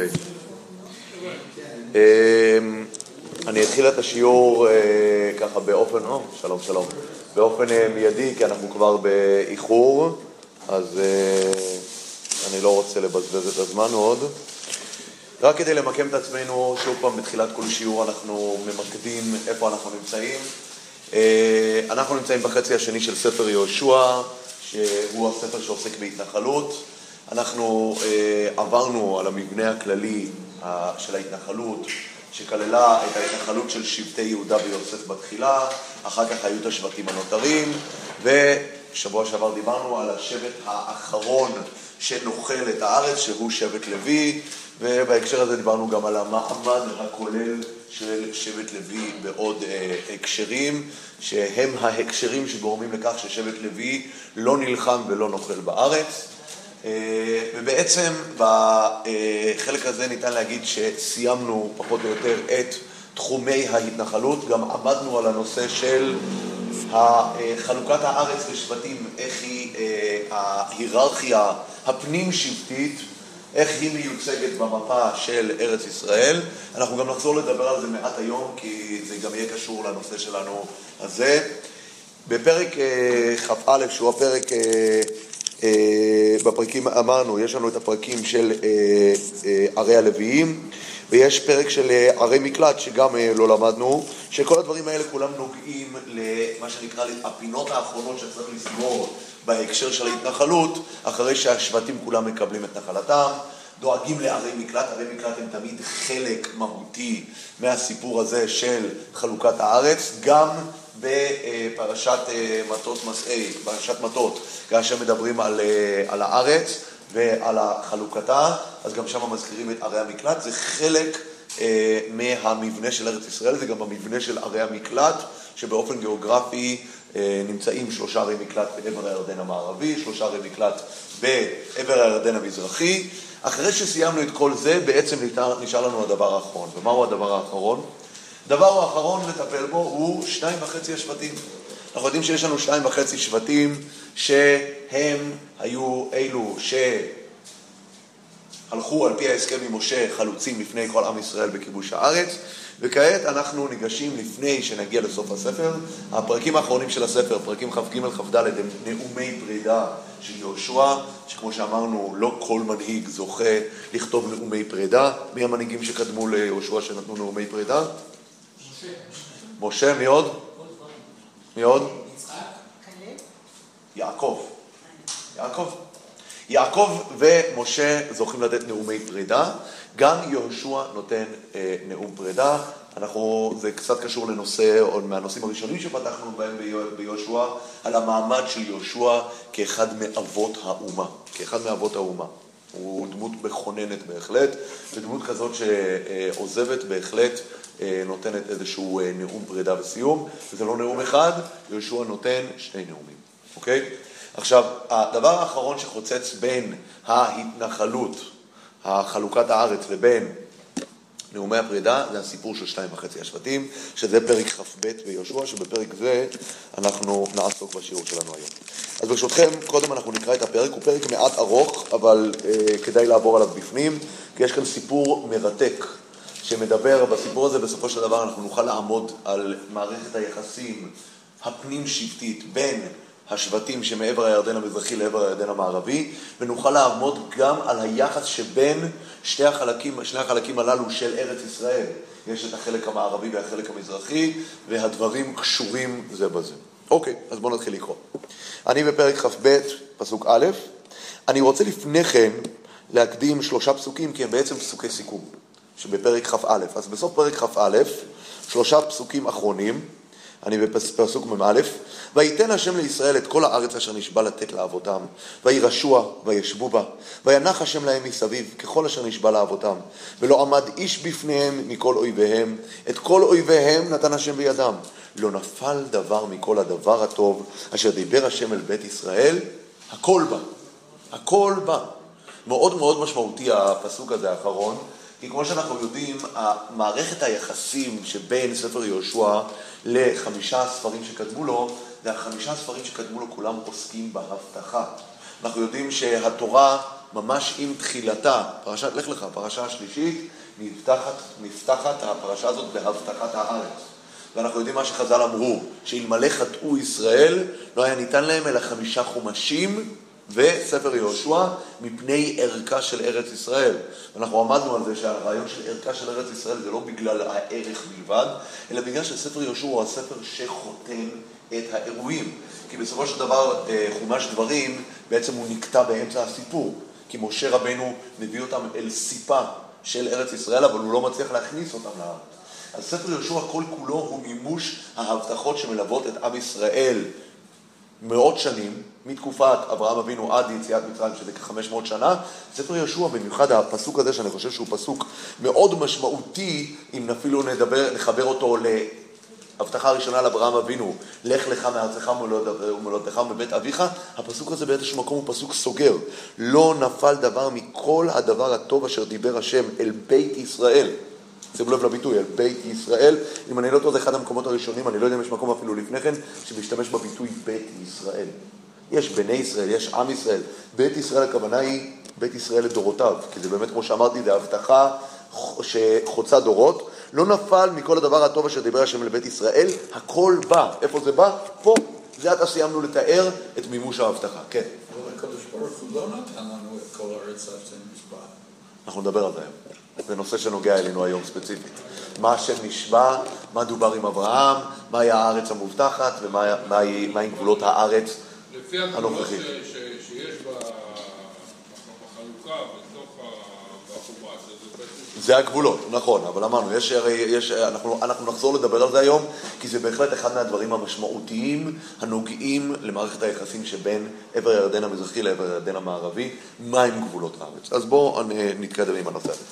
אוקיי. אמ, אני אתחיל את השיעור אה, ככה באופן, או, שלום שלום, באופן אה, מיידי, כי אנחנו כבר באיחור, אז אה, אני לא רוצה לבזבז את הזמן עוד. רק כדי למקם את עצמנו, שוב פעם, בתחילת כל שיעור אנחנו ממקדים איפה אנחנו נמצאים. אנחנו נמצאים בחצי השני של ספר יהושע, שהוא הספר שעוסק בהתנחלות. אנחנו עברנו על המבנה הכללי של ההתנחלות, שכללה את ההתנחלות של שבטי יהודה ויוסף בתחילה, אחר כך היו את השבטים הנותרים, ושבוע שעבר דיברנו על השבט האחרון שנוכל את הארץ, שהוא שבט לוי, ובהקשר הזה דיברנו גם על המעמד הכולל של שבט לוי בעוד אה, הקשרים, שהם ההקשרים שגורמים לכך ששבט לוי לא נלחם ולא נוכל בארץ. אה, ובעצם בחלק הזה ניתן להגיד שסיימנו פחות או יותר את תחומי ההתנחלות, גם עמדנו על הנושא של חלוקת הארץ לשבטים, איך היא אה, ההיררכיה הפנים-שבטית, איך היא מיוצגת במפה של ארץ ישראל. אנחנו גם נחזור לדבר על זה מעט היום, כי זה גם יהיה קשור לנושא שלנו הזה. בפרק אה, כ"א, שהוא הפרק בפרקים, אמרנו, יש לנו את הפרקים של אה, אה, ערי הלוויים, ויש פרק של ערי מקלט שגם לא למדנו, שכל הדברים האלה כולם נוגעים למה שנקרא הפינות האחרונות שצריך לסגור בהקשר של ההתנחלות, אחרי שהשבטים כולם מקבלים את נחלתם. דואגים לערי מקלט, ערי מקלט הם תמיד חלק מהותי מהסיפור הזה של חלוקת הארץ, גם בפרשת אה, מטות מסעי, פרשת מטות, כאשר מדברים על, אה, על הארץ ועל חלוקתה, אז גם שם מזכירים את ערי המקלט, זה חלק אה, מהמבנה של ארץ ישראל, זה גם המבנה של ערי המקלט, שבאופן גיאוגרפי נמצאים שלושה ערי מקלט בעבר הירדן המערבי, שלושה ערי מקלט בעבר הירדן המזרחי. אחרי שסיימנו את כל זה, בעצם נשאר לנו הדבר האחרון. ומהו הדבר האחרון? דבר האחרון לטפל בו הוא שניים וחצי השבטים. אנחנו יודעים שיש לנו שניים וחצי שבטים שהם היו אלו שהלכו על פי ההסכם עם משה חלוצים לפני כל עם ישראל בכיבוש הארץ, וכעת אנחנו ניגשים לפני שנגיע לסוף הספר. הפרקים האחרונים של הספר, פרקים כ"ג כ"ד, הם נאומי פרידה של יהושע, שכמו שאמרנו, לא כל מנהיג זוכה לכתוב נאומי פרידה. מי המנהיגים שקדמו ליהושע שנתנו נאומי פרידה? משה, מי עוד? מי עוד? יעקב. יעקב. יעקב ומשה זוכים לתת נאומי פרידה, גם יהושע נותן אה, נאום פרידה. אנחנו, זה קצת קשור לנושא, או מהנושאים הראשונים שפתחנו בהם ביהושע, על המעמד של יהושע כאחד מאבות האומה, כאחד מאבות האומה. הוא דמות מכוננת בהחלט, ודמות כזאת שעוזבת בהחלט אה, נותנת איזשהו אה, נאום פרידה וסיום, וזה לא נאום אחד, יהושע נותן שני נאומים, אוקיי? עכשיו, הדבר האחרון שחוצץ בין ההתנחלות, החלוקת הארץ, לבין נאומי הפרידה, זה הסיפור של שתיים וחצי השבטים, שזה פרק כ"ב ביהושע, שבפרק זה אנחנו נעסוק בשיעור שלנו היום. אז ברשותכם, קודם אנחנו נקרא את הפרק, הוא פרק מעט ארוך, אבל אה, כדאי לעבור עליו בפנים, כי יש כאן סיפור מרתק שמדבר, בסיפור הזה בסופו של דבר אנחנו נוכל לעמוד על מערכת היחסים הפנים-שבטית בין השבטים שמעבר הירדן המזרחי לעבר הירדן המערבי, ונוכל לעמוד גם על היחס שבין שתי החלקים, שני החלקים הללו של ארץ ישראל. יש את החלק המערבי והחלק המזרחי, והדברים קשורים זה בזה. אוקיי, אז בואו נתחיל לקרוא. אני בפרק כ"ב, פסוק א', אני רוצה לפני כן להקדים שלושה פסוקים, כי הם בעצם פסוקי סיכום. שבפרק כ"א. אז בסוף פרק כ"א, שלושה פסוקים אחרונים, אני בפסוק מ"א, ויתן השם לישראל את כל הארץ אשר נשבע לתת לאבותם, וירשוע וישבו בה, וינח השם להם מסביב ככל אשר נשבע לאבותם, ולא עמד איש בפניהם מכל אויביהם, את כל אויביהם נתן השם בידם. לא נפל דבר מכל הדבר הטוב אשר דיבר השם אל בית ישראל, הכל בא, הכל בא. מאוד מאוד משמעותי הפסוק הזה האחרון, כי כמו שאנחנו יודעים, מערכת היחסים שבין ספר יהושע לחמישה הספרים שקדמו לו, והחמישה הספרים שקדמו לו כולם עוסקים בהבטחה. אנחנו יודעים שהתורה ממש עם תחילתה, פרשת, לך לך, פרשה השלישית, נפתחת, נפתחת הפרשה הזאת בהבטחת הארץ. ואנחנו יודעים מה שחז"ל אמרו, שאלמלא חטאו ישראל, לא היה ניתן להם אלא חמישה חומשים וספר יהושע מפני ערכה של ארץ ישראל. אנחנו עמדנו על זה שהרעיון של ערכה של ארץ ישראל זה לא בגלל הערך בלבד, אלא בגלל שספר יהושע הוא הספר שחותם את האירועים. כי בסופו של דבר אה, חומש דברים, בעצם הוא נקטע באמצע הסיפור. כי משה רבנו מביא אותם אל סיפה של ארץ ישראל, אבל הוא לא מצליח להכניס אותם לארץ. אז ספר יהושע כל כולו הוא מימוש ההבטחות שמלוות את עם ישראל מאות שנים, מתקופת אברהם אבינו עד יציאת מצרים, שזה כ-500 שנה. ספר יהושע, במיוחד הפסוק הזה, שאני חושב שהוא פסוק מאוד משמעותי, אם אפילו נדבר, נחבר אותו להבטחה הראשונה לאברהם אבינו, לך לך מארצך ומולדתך מבית אביך, הפסוק הזה באיזשהו מקום הוא פסוק סוגר. לא נפל דבר מכל הדבר הטוב אשר דיבר השם אל בית ישראל. שימו לב לביטוי, על בית ישראל. אם אני לא טועה, זה אחד המקומות הראשונים, אני לא יודע אם יש מקום אפילו לפני כן, שמשתמש בביטוי בית ישראל. יש בני ישראל, יש עם ישראל. בית ישראל, הכוונה היא בית ישראל לדורותיו, כי זה באמת, כמו שאמרתי, זה הבטחה שחוצה דורות. לא נפל מכל הדבר הטוב אשר דיבר השם לבית ישראל, הכל בא. איפה זה בא? פה. זה עתה סיימנו לתאר את מימוש ההבטחה. כן. אבל הקדוש ברוך הוא לא נתן לנו את כל הארץ עד שנשבע. אנחנו נדבר על זה היום. זה נושא שנוגע אלינו היום ספציפית. מה השם נשבע, מה דובר עם אברהם, מהי הארץ המובטחת ומהי גבולות הארץ הנוכחית. לפי הגבולות שיש בחלוקה, זה הגבולות, נכון, אבל אמרנו, יש, הרי, יש, אנחנו, אנחנו נחזור לדבר על זה היום, כי זה בהחלט אחד מהדברים המשמעותיים הנוגעים למערכת היחסים שבין עבר הירדן המזרחי לעבר הירדן המערבי, מהם גבולות הארץ. אז בואו נתקדם עם הנושא הזה.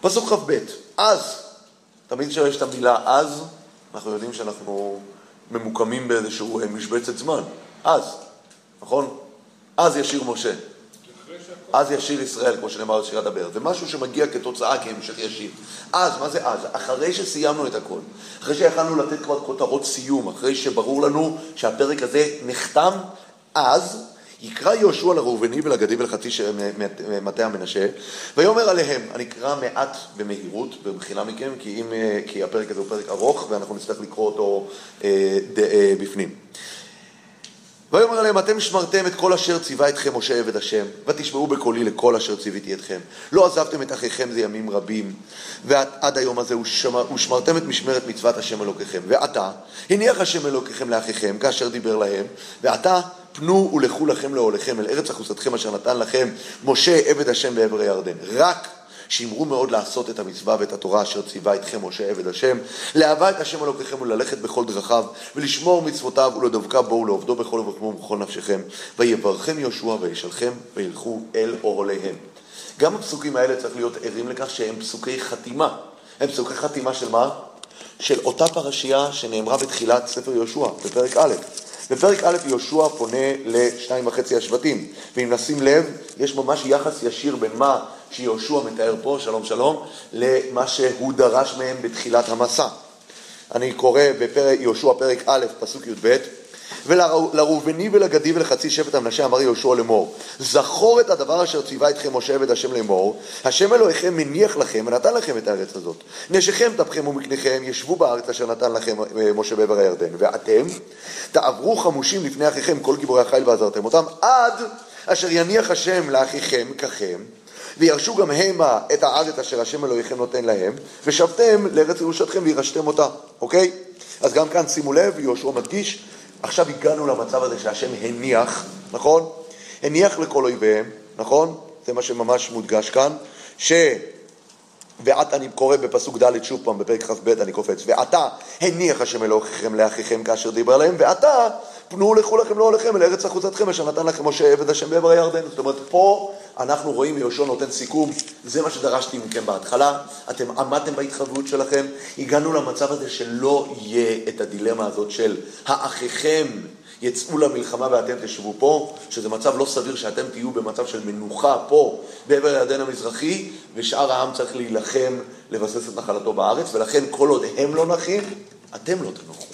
פסוק כ"ב, אז, תמיד כשיש את המילה אז, אנחנו יודעים שאנחנו ממוקמים באיזשהו משבצת זמן. אז, נכון? אז ישיר משה. אז ישיר ישראל, כמו שנאמר בשירת הבאר. זה משהו שמגיע כתוצאה, כהמשך ישיר. אז, מה זה אז? אחרי שסיימנו את הכל, אחרי שיכלנו לתת כבר כותרות סיום, אחרי שברור לנו שהפרק הזה נחתם, אז יקרא יהושע לראובני ולגדי ולחצי מטה המנשה, ויאמר עליהם, אני אקרא מעט במהירות, במחילה מכם, כי, אם, כי הפרק הזה הוא פרק ארוך ואנחנו נצטרך לקרוא אותו אה, ד, אה, בפנים. ויאמר עליהם, אתם שמרתם את כל אשר ציווה אתכם משה עבד השם, ותשמעו בקולי לכל אשר ציוויתי אתכם. לא עזבתם את אחיכם זה ימים רבים, ועד היום הזה ושמרתם את משמרת מצוות השם אלוקיכם. ועתה, הניח השם אלוקיכם לאחיכם, כאשר דיבר להם, ועתה פנו ולכו לכם לאוהליכם אל ארץ אחוזתכם אשר נתן לכם משה עבד השם בעבר הירדן. רק שימרו מאוד לעשות את המצווה ואת התורה אשר ציווה אתכם משה עבד השם, לאהבה את השם אלוקיכם וללכת בכל דרכיו, ולשמור מצוותיו ולדבקה בו ולעובדו בכל ובכמו ובכל נפשכם. ויברכם יהושע וישלכם וילכו אל אוהליהם. גם הפסוקים האלה צריך להיות ערים לכך שהם פסוקי חתימה. הם פסוקי חתימה של מה? של אותה פרשייה שנאמרה בתחילת ספר יהושע, בפרק א'. בפרק א' יהושע פונה לשניים וחצי השבטים, ואם נשים לב, יש ממש יחס ישיר בין מה שיהושע מתאר פה, שלום שלום, למה שהוא דרש מהם בתחילת המסע. אני קורא ביהושע פרק א', פסוק י"ב, ולראובני ולגדי ולחצי שבט המנשה אמר יהושע לאמור, זכור את הדבר אשר ציווה אתכם משה עבד השם לאמור, השם אלוהיכם מניח לכם ונתן לכם את הארץ הזאת. נשיכם, טפכם ומקניכם, ישבו בארץ אשר נתן לכם אה, משה בעבר הירדן. ואתם תעברו חמושים לפני אחיכם כל גיבורי החיל ועזרתם אותם, עד אשר יניח השם לאחיכם ככם, וירשו גם המה את הארץ אשר השם אלוהיכם נותן להם, ושבתם לארץ ירושתכם וירשתם אותה, אוקיי? אז גם כאן שימו לב, יהושע מדגיש, עכשיו הגענו למצב הזה שהשם הניח, נכון? הניח לכל אויביהם, נכון? זה מה שממש מודגש כאן, ש... ועתה אני קורא בפסוק ד' שוב פעם, בפרק כ"ב אני קופץ, ועתה הניח השם אלוהיכם לאחיכם כאשר דיבר עליהם, ועתה פנו לכו לכם לא לכם אל ארץ אחוזתכם אשר נתן לכם משה עבד השם בעבר הירדן. זאת אומרת, פה אנחנו רואים יהושע נותן סיכום, זה מה שדרשתי מכם בהתחלה, אתם עמדתם בהתחייבות שלכם, הגענו למצב הזה שלא יהיה את הדילמה הזאת של האחיכם יצאו למלחמה ואתם תשבו פה, שזה מצב לא סביר שאתם תהיו במצב של מנוחה פה, בעבר הירדן המזרחי, ושאר העם צריך להילחם, לבסס את נחלתו בארץ, ולכן כל עוד הם לא נחים, אתם לא תנוחו.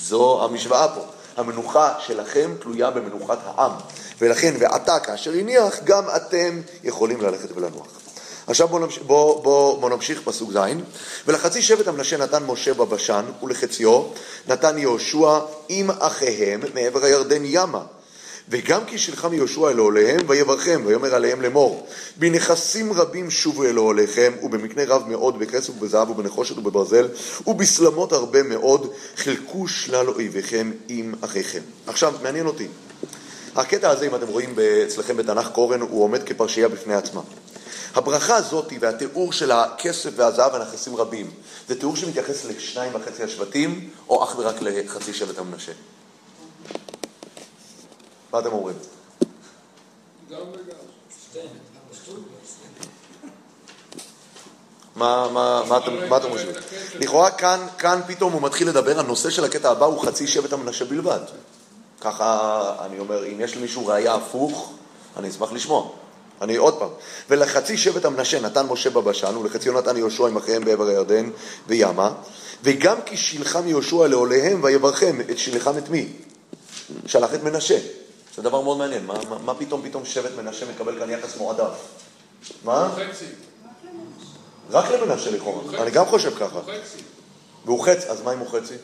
זו המשוואה פה. המנוחה שלכם תלויה במנוחת העם. ולכן, ועתה כאשר הניח, גם אתם יכולים ללכת ולנוח. עכשיו בואו נמשיך, בוא, בוא, בוא נמשיך פסוק ז' ולחצי שבט המנשה נתן משה בבשן ולחציו נתן יהושע עם אחיהם מעבר הירדן ימה וגם כי שילחם יהושע אל אוהליהם ויברכם ויאמר עליהם לאמור בנכסים רבים שובו אל אוהליכם ובמקנה רב מאוד בכסף ובזהב ובנחושת ובברזל ובסלמות הרבה מאוד חילקו שלל אויביכם עם אחיכם. עכשיו מעניין אותי הקטע הזה אם אתם רואים אצלכם בתנ"ך קורן הוא עומד כפרשייה בפני עצמה הברכה הזאת והתיאור של הכסף והזהב והנכסים רבים, זה תיאור שמתייחס לשניים וחצי השבטים, או אך ורק לחצי שבט המנשה? מה אתם אומרים? מה, מה, מה, אתם, מה אתם חושבים? לכאורה כאן, כאן פתאום הוא מתחיל לדבר, הנושא של הקטע הבא הוא חצי שבט המנשה בלבד. ככה אני אומר, אם יש למישהו ראייה הפוך, אני אשמח לשמוע. אני עוד פעם, ולחצי שבט המנשה נתן משה בבשן, ולחציו נתן יהושע עם אחיהם בעבר הירדן וימה, וגם כי שילחם יהושע לעוליהם ויברכם, את שילחם את מי? שלח את מנשה. זה דבר מאוד מעניין, מה, מה, מה פתאום פתאום שבט מנשה מקבל כאן יחס מועדף? מה? רק למנשה לכאורה, אני גם חושב ככה. והוא חצי, אז מה אם הוא חצי?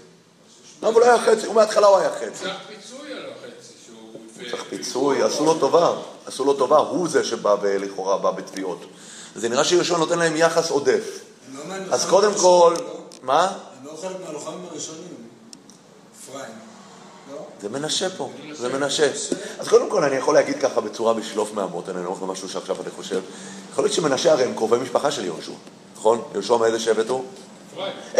לא, אבל לא היה חצי, הוא מההתחלה הוא היה חצי. צריך פיצוי על החצי שהוא... צריך פיצוי, עשו לו טובה, עשו לו טובה, הוא זה שבא לכאורה בא בתביעות. זה נראה שיהושע נותן להם יחס עודף. לא מהלוחמים אז קודם כל, לא? מה? הם לא חלק מהלוחמים הראשונים. אפרים. זה מנשה פה, זה מנשה. אז קודם כל אני יכול להגיד ככה בצורה בשלוף מהמות, אני לא אומר משהו שעכשיו אני חושב. יכול להיות שמנשה הרי הם קרובי משפחה של יהושע, נכון? יהושע מאיזה שבט הוא?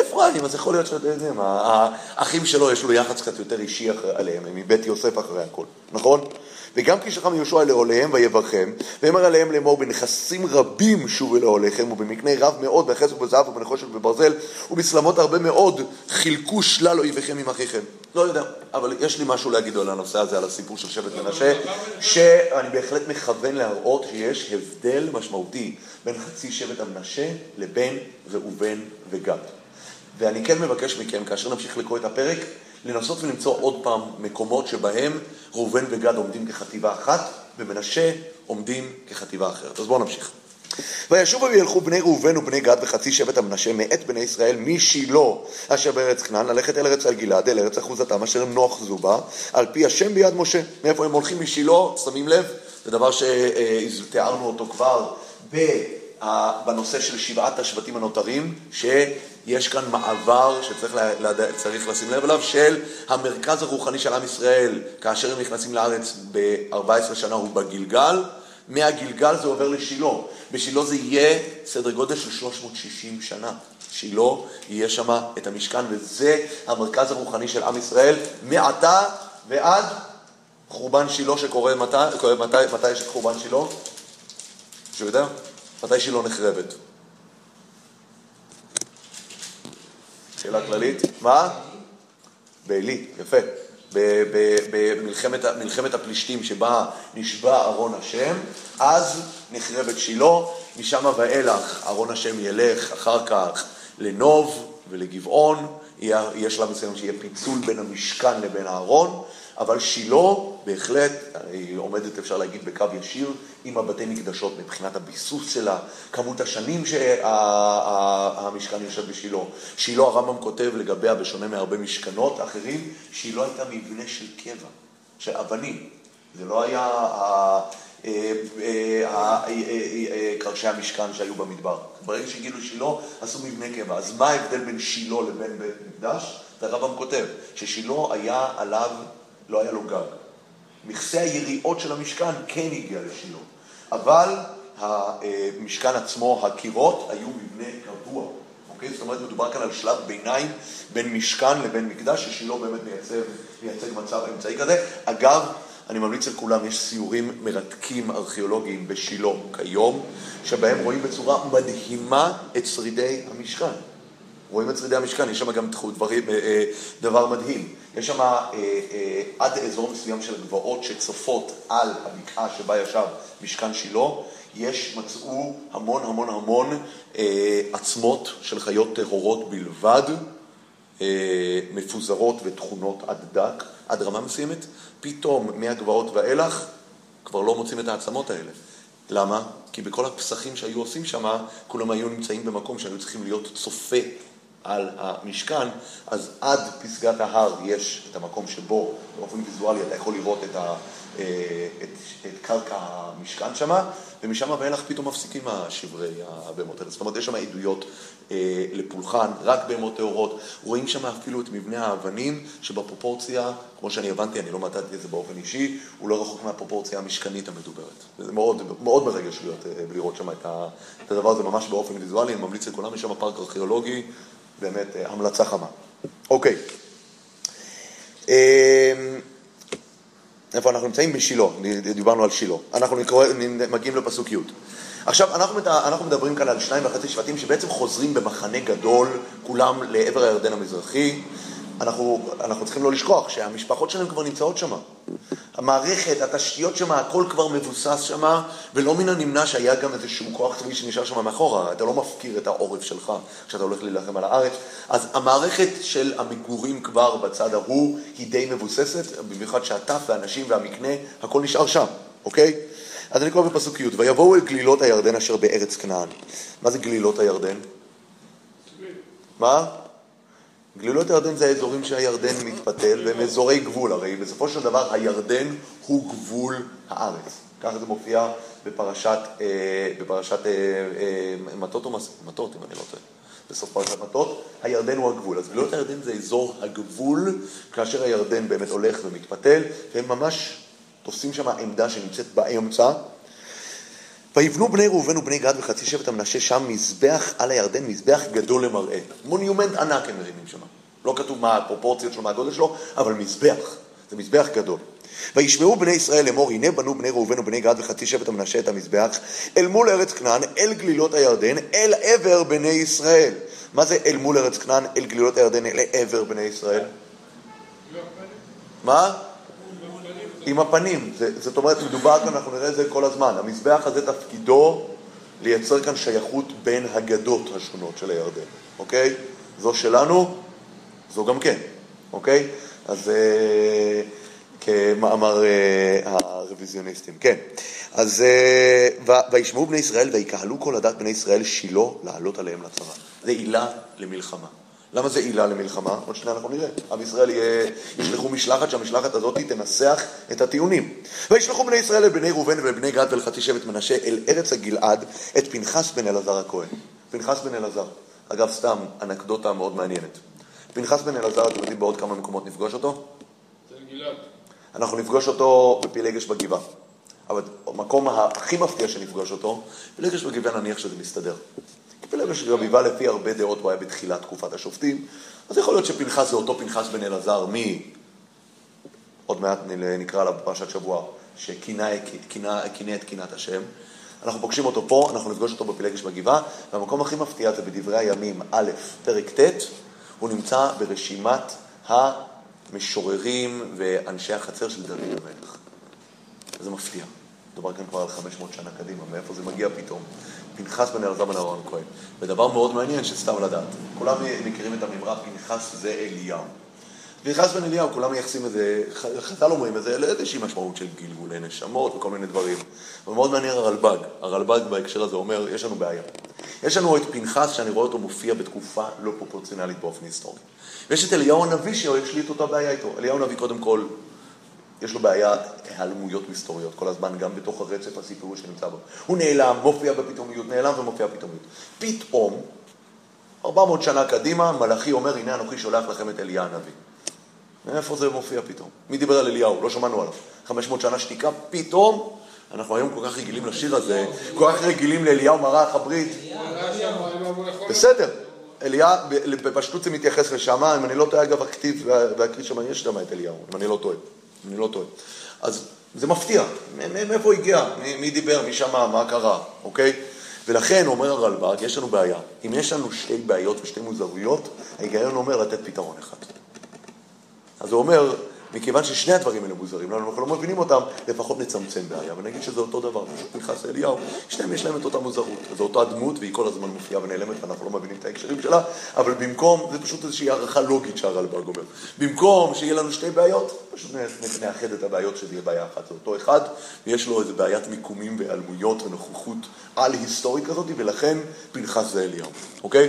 אפרים. אז יכול להיות שאתם יודעים, האחים שלו יש לו יחס קצת יותר אישי עליהם, הם מבית יוסף אחרי הכל, נכון? וגם כי שכם יהושע לעוליהם ויברכם, ואמר עליהם לאמור בנכסים רבים שובו לעוליכם, ובמקנה רב מאוד, בכסף ובזהב ובנחושת ובברזל, ובסלמות הרבה מאוד, חילקו שלל אויביכם עם אחיכם. לא יודע, אבל יש לי משהו להגיד על הנושא הזה, על הסיפור של שבט מנשה, שאני בהחלט מכוון להראות שיש הבדל משמעותי בין חצי שבט המנשה לבין ראובן וגד. ואני כן מבקש מכם, כאשר נמשיך לקרוא את הפרק, לנסות ולמצוא עוד פעם מקומות שבהם ראובן וגד עומדים כחטיבה אחת, ומנשה עומדים כחטיבה אחרת. אז בואו נמשיך. וישובו וילכו בני ראובן ובני גד וחצי שבט המנשה מאת בני ישראל משילה אשר בארץ כנען ללכת אל ארץ על גלעד אל ארץ אחוזתם אשר הם נוחזו בה על פי השם ביד משה. מאיפה הם הולכים משילה, שמים לב? זה דבר שתיארנו אותו כבר בנושא של שבעת השבטים הנותרים, שיש כאן מעבר שצריך לה- צריך לשים לב אליו, של המרכז הרוחני של עם ישראל, כאשר הם נכנסים לארץ ב-14 שנה הוא בגלגל, מהגלגל זה עובר לשילה. בשילה זה יהיה סדר גודל של 360 שנה. שילה יהיה שם את המשכן, וזה המרכז הרוחני של עם ישראל, מעתה ועד חורבן שילה שקורה מתי, מתי, מתי יש את חורבן שילה? מישהו יודע? מתי שילה נחרבת? שאלה כללית? מה? בעלי, יפה. במלחמת הפלישתים שבה נשבע ארון השם, אז נחרבת שילה, משם ואילך ארון השם ילך אחר כך לנוב ולגבעון, יהיה שלב מסוים שיהיה פיצול בין המשכן לבין הארון, אבל שילה בהחלט, היא עומדת אפשר להגיד בקו ישיר עם הבתי מקדשות מבחינת הביסוס שלה, כמות השנים שהמשכן יושב בשילה. שילה הרמב"ם כותב לגביה, בשונה מהרבה משכנות אחרים, שילה הייתה מבנה של קבע, של אבנים. זה לא היה אה, אה, אה, קרשי המשכן שהיו במדבר. ברגע שהגיעו לשילה, עשו מבנה קבע. אז מה ההבדל בין שילה לבין בית מקדש? הרמב"ם כותב, ששילה היה עליו, לא היה לו גג. מכסה היריעות של המשכן כן הגיע לשילה, אבל המשכן עצמו, הקירות, היו מבנה קבוע. אוקיי? זאת אומרת, מדובר כאן על שלב ביניים בין משכן לבין מקדש, ששילה באמת מייצג, מייצג מצב אמצעי כזה. אגב, אני ממליץ לכולם, יש סיורים מרתקים ארכיאולוגיים בשילה כיום, שבהם רואים בצורה מדהימה את שרידי המשכן. רואים את שרידי המשכן, יש שם גם דברים, אה, אה, דבר מדהים. יש שם אה, עד אזור מסוים של גבעות שצופות על הבקעה שבה ישב משכן שילה, יש, מצאו המון המון המון עצמות של חיות טהורות בלבד, מפוזרות ותכונות עד דק, עד רמה מסוימת, פתאום מהגבעות ואילך כבר לא מוצאים את העצמות האלה. למה? כי בכל הפסחים שהיו עושים שם, כולם היו נמצאים במקום שהיו צריכים להיות צופה על המשכן, אז עד פסגת ההר יש את המקום שבו באופן ויזואלי אתה יכול לראות את, ה, אה, את, את קרקע המשכן שם, ומשם ואילך פתאום מפסיקים השברי הבהמות האלה. זאת אומרת, יש שם עדויות אה, לפולחן, רק בהמות טהורות. רואים שם אפילו את מבנה האבנים, שבפרופורציה, כמו שאני הבנתי, אני לא מצאתי את זה באופן אישי, הוא לא רחוק מהפרופורציה המשכנית המדוברת. זה מאוד, מאוד מרגש להיות, אה, לראות שם את הדבר הזה ממש באופן ויזואלי, אני ממליץ לכולם, יש שם פארק ארכיאולוגי, באמת אה, המלצה חמה. אוקיי. אה, איפה אנחנו נמצאים? בשילה, דיברנו על שילה. אנחנו נקרא, מגיעים לפסוק י'. עכשיו, אנחנו מדברים כאן על שניים וחצי שבטים שבעצם חוזרים במחנה גדול, כולם לעבר הירדן המזרחי. אנחנו, אנחנו צריכים לא לשכוח שהמשפחות שלהם כבר נמצאות שם. המערכת, התשתיות שם, הכל כבר מבוסס שם, ולא מן הנמנע שהיה גם איזשהו כוח צבאי שנשאר שם מאחורה. אתה לא מפקיר את העורף שלך כשאתה הולך להילחם על הארץ. אז המערכת של המגורים כבר בצד ההוא היא די מבוססת, במיוחד שהטף והאנשים והמקנה, הכל נשאר שם, אוקיי? אז אני קורא בפסוק י', ויבואו אל גלילות הירדן אשר בארץ כנען. מה זה גלילות הירדן? מה? גלילות הירדן זה האזורים שהירדן מתפתל, והם אזורי גבול, הרי בסופו של דבר הירדן הוא גבול הארץ. ככה זה מופיע בפרשת, אה, בפרשת אה, אה, מטות או מטות, אם אני לא טועה. בסוף פרשת מטות, הירדן הוא הגבול. אז גלילות הירדן זה אזור הגבול, כאשר הירדן באמת הולך ומתפתל, והם ממש תופסים שם עמדה שנמצאת באמצע. ויבנו בני ראובן ובני גד וחצי שבט המנשה שם מזבח על הירדן, מזבח גדול למראה. מוניומנט ענק הם מרימים שם. לא כתוב מה הפרופורציות שלו, מה הגודל שלו, אבל מזבח. זה מזבח גדול. וישמעו בני ישראל לאמור, הנה בנו בני ראובן ובני גד וחצי שבט המנשה את המזבח, אל מול ארץ כנען, אל גלילות הירדן, אל עבר בני ישראל. מה זה אל מול ארץ כנען, אל גלילות הירדן, אל עבר בני ישראל? מה? עם הפנים. זה, זאת אומרת, מדובר כאן, אנחנו נראה את זה כל הזמן. המזבח הזה תפקידו לייצר כאן שייכות בין הגדות השונות של הירדן, אוקיי? זו שלנו, זו גם כן, אוקיי? אז אה, כמאמר אה, הרוויזיוניסטים, כן. אז אה, וישמעו בני ישראל ויקהלו כל הדת בני ישראל שילה לעלות עליהם לצבא. זה עילה למלחמה. למה זה עילה למלחמה? עוד שנייה אנחנו נראה. עם ישראל יהיה, ישלחו משלחת, שהמשלחת הזאת תנסח את הטיעונים. וישלחו בני ישראל אל בני ראובן ואל בני גד ואל חצי שבט מנשה אל ארץ הגלעד את פנחס בן אלעזר הכהן. פנחס בן אלעזר. אגב, סתם אנקדוטה מאוד מעניינת. פנחס בן אלעזר, אתם יודעים בעוד כמה מקומות נפגוש אותו? אנחנו נפגוש אותו בפילגש בגבעה. אבל המקום הכי מפתיע שנפגוש אותו, פילגש בגבעה נניח שזה מסתדר. פילגש רביבה לפי הרבה דעות הוא היה בתחילת תקופת השופטים, אז יכול להיות שפנחס זה אותו פנחס בן אלעזר מ... עוד מעט נקרא עליו בפרשת שבוע, שכינה את קינת השם. אנחנו פוגשים אותו פה, אנחנו נפגוש אותו בפילגש בגבעה, והמקום הכי מפתיע זה בדברי הימים, א', פרק ט', הוא נמצא ברשימת המשוררים ואנשי החצר של דוד המלך. זה מפתיע. מדובר כאן כבר על 500 שנה קדימה, מאיפה זה מגיע פתאום? פנחס בן אלעזר בן אהרון כהן. ודבר מאוד מעניין שסתם לדעת, כולם מכירים את המימרה פנחס זה אליהו. פנחס בן אליהו, כולם מייחסים את זה, חז"ל אומרים את זה, לאיזושהי משמעות של גלגולי נשמות וכל מיני דברים. אבל מאוד מעניין הרלב"ג, הרלב"ג בהקשר הזה אומר, יש לנו בעיה. יש לנו את פנחס שאני רואה אותו מופיע בתקופה לא פרופורציונלית באופן היסטורי. ויש את אליהו הנביא שיש לי את אותה בעיה איתו. אליהו הנביא קודם כל יש לו בעיה היעלמויות מסתוריות כל הזמן, גם בתוך הרצף הסיפורי שנמצא בו. הוא נעלם, מופיע בפתאומיות, נעלם ומופיע בפתאומיות. פתאום, 400 שנה קדימה, מלאכי אומר, הנה אנוכי שולח לכם את אליה הנביא. מאיפה זה מופיע פתאום? מי דיבר על אליהו? לא שמענו עליו. 500 שנה שתיקה, פתאום, אנחנו היום כל כך רגילים לשיר הזה, כל כך רגילים לאליהו מרח הברית. בסדר. אליה, בפשטות זה מתייחס לשם, אם אני לא טועה, אגב, הכתיב והכתיב שם, יש שם את אליהו, אם אני לא טועה. אני לא טועה. אז זה מפתיע, מאיפה הגיע? מי דיבר? מי שמע? מה קרה? אוקיי? ולכן, אומר הרלב"ג, יש לנו בעיה. אם יש לנו שתי בעיות ושתי מוזרויות, ההיגיון אומר לתת פתרון אחד. אז הוא אומר, מכיוון ששני הדברים האלה מוזרים לנו, אנחנו לא מבינים אותם, לפחות נצמצם בעיה, ונגיד שזה אותו דבר, פשוט פנחס אליהו, שניהם יש להם את אותה מוזרות. זו אותה דמות, והיא כל הזמן מופיעה ונעלמת, ואנחנו לא מבינים את ההקשרים שלה, אבל במקום, זה פשוט איזושהי הערכה לוגית שהרלב"ג אומר. במקום שיהיה לנו שתי בעיות, פשוט נאחד את הבעיות שזה יהיה בעיה אחת. זה אותו אחד, ויש לו איזה בעיית מיקומים והיעלמויות ונוכחות על היסטורית כזאת, ולכן פנחס זה אליהו, אוקיי?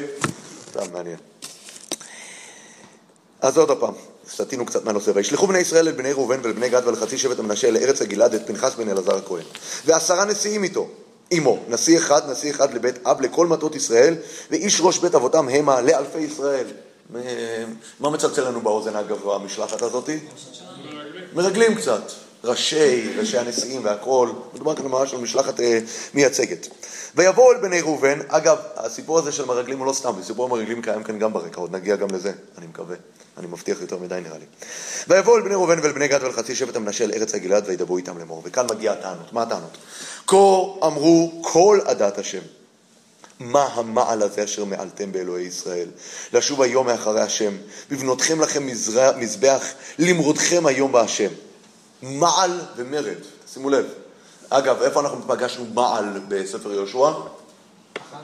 סתם מעניין. אז עוד פעם, סטינו קצת מהנושא. וישלחו בני ישראל אל בני ראובן ואל בני גד ואל חצי שבט המנשה לארץ הגלעד את פנחס בן אלעזר הכהן. ועשרה נשיאים איתו, עמו, נשיא אחד, נשיא אחד לבית אב לכל מטות ישראל, ואיש ראש בית אבותם המה לאלפי ישראל. מה מצלצל לנו באוזן אגב המשלחת הזאתי? מרגלים קצת. ראשי, ראשי הנשיאים והכל, מדובר כאן ממש על משלחת אה, מייצגת. ויבואו אל בני ראובן, אגב, הסיפור הזה של מרגלים הוא לא סתם, סיפור המרגלים קיים כאן גם ברקע, עוד נגיע גם לזה, אני מקווה. אני מבטיח יותר מדי נראה לי. ויבואו אל בני ראובן ואל בני גד ואל חצי שבט המנשה אל ארץ הגלעד וידברו איתם לאמור. וכאן מגיע הטענות. מה הטענות? כה אמרו כל עדת השם. מה המעל הזה אשר מעלתם באלוהי ישראל? לשוב היום מאחרי השם, בבנותכם לכם מזרע, מזבח, למרודכם היום בהשם. מעל ומרד, שימו לב. אגב, איפה אנחנו פגשנו מעל בספר יהושע?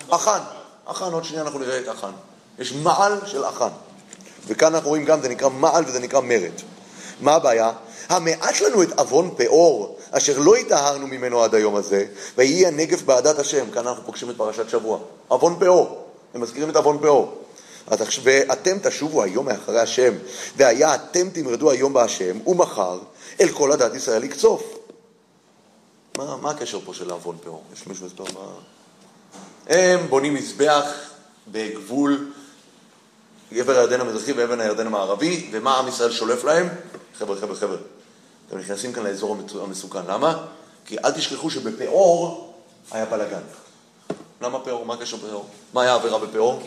אחן. אחן, עוד שנייה אנחנו נראה את אחן. יש מעל של אחן. וכאן אנחנו רואים גם, זה נקרא מעל וזה נקרא מרד. מה הבעיה? המעט לנו את עוון פאור, אשר לא היטהרנו ממנו עד היום הזה, ויהי הנגף בעדת השם. כאן אנחנו פוגשים את פרשת שבוע. עוון פאור. הם מזכירים את עוון פאור. ואתם תשובו היום מאחרי השם, והיה אתם תמרדו היום בהשם, ומחר אל כל עדת ישראל לקצוף. מה, מה הקשר פה של עוון פאור? יש מישהו הסבר מה... הם בונים מזבח בגבול עבר הירדן המזרחי ואבן הירדן המערבי, ומה עם ישראל שולף להם? חבר'ה, חבר'ה, חבר'ה, אתם נכנסים כאן לאזור המסוכן. למה? כי אל תשכחו שבפאור היה בלאגן. למה פאור? מה הקשר פאור? מה היה העבירה בפאור?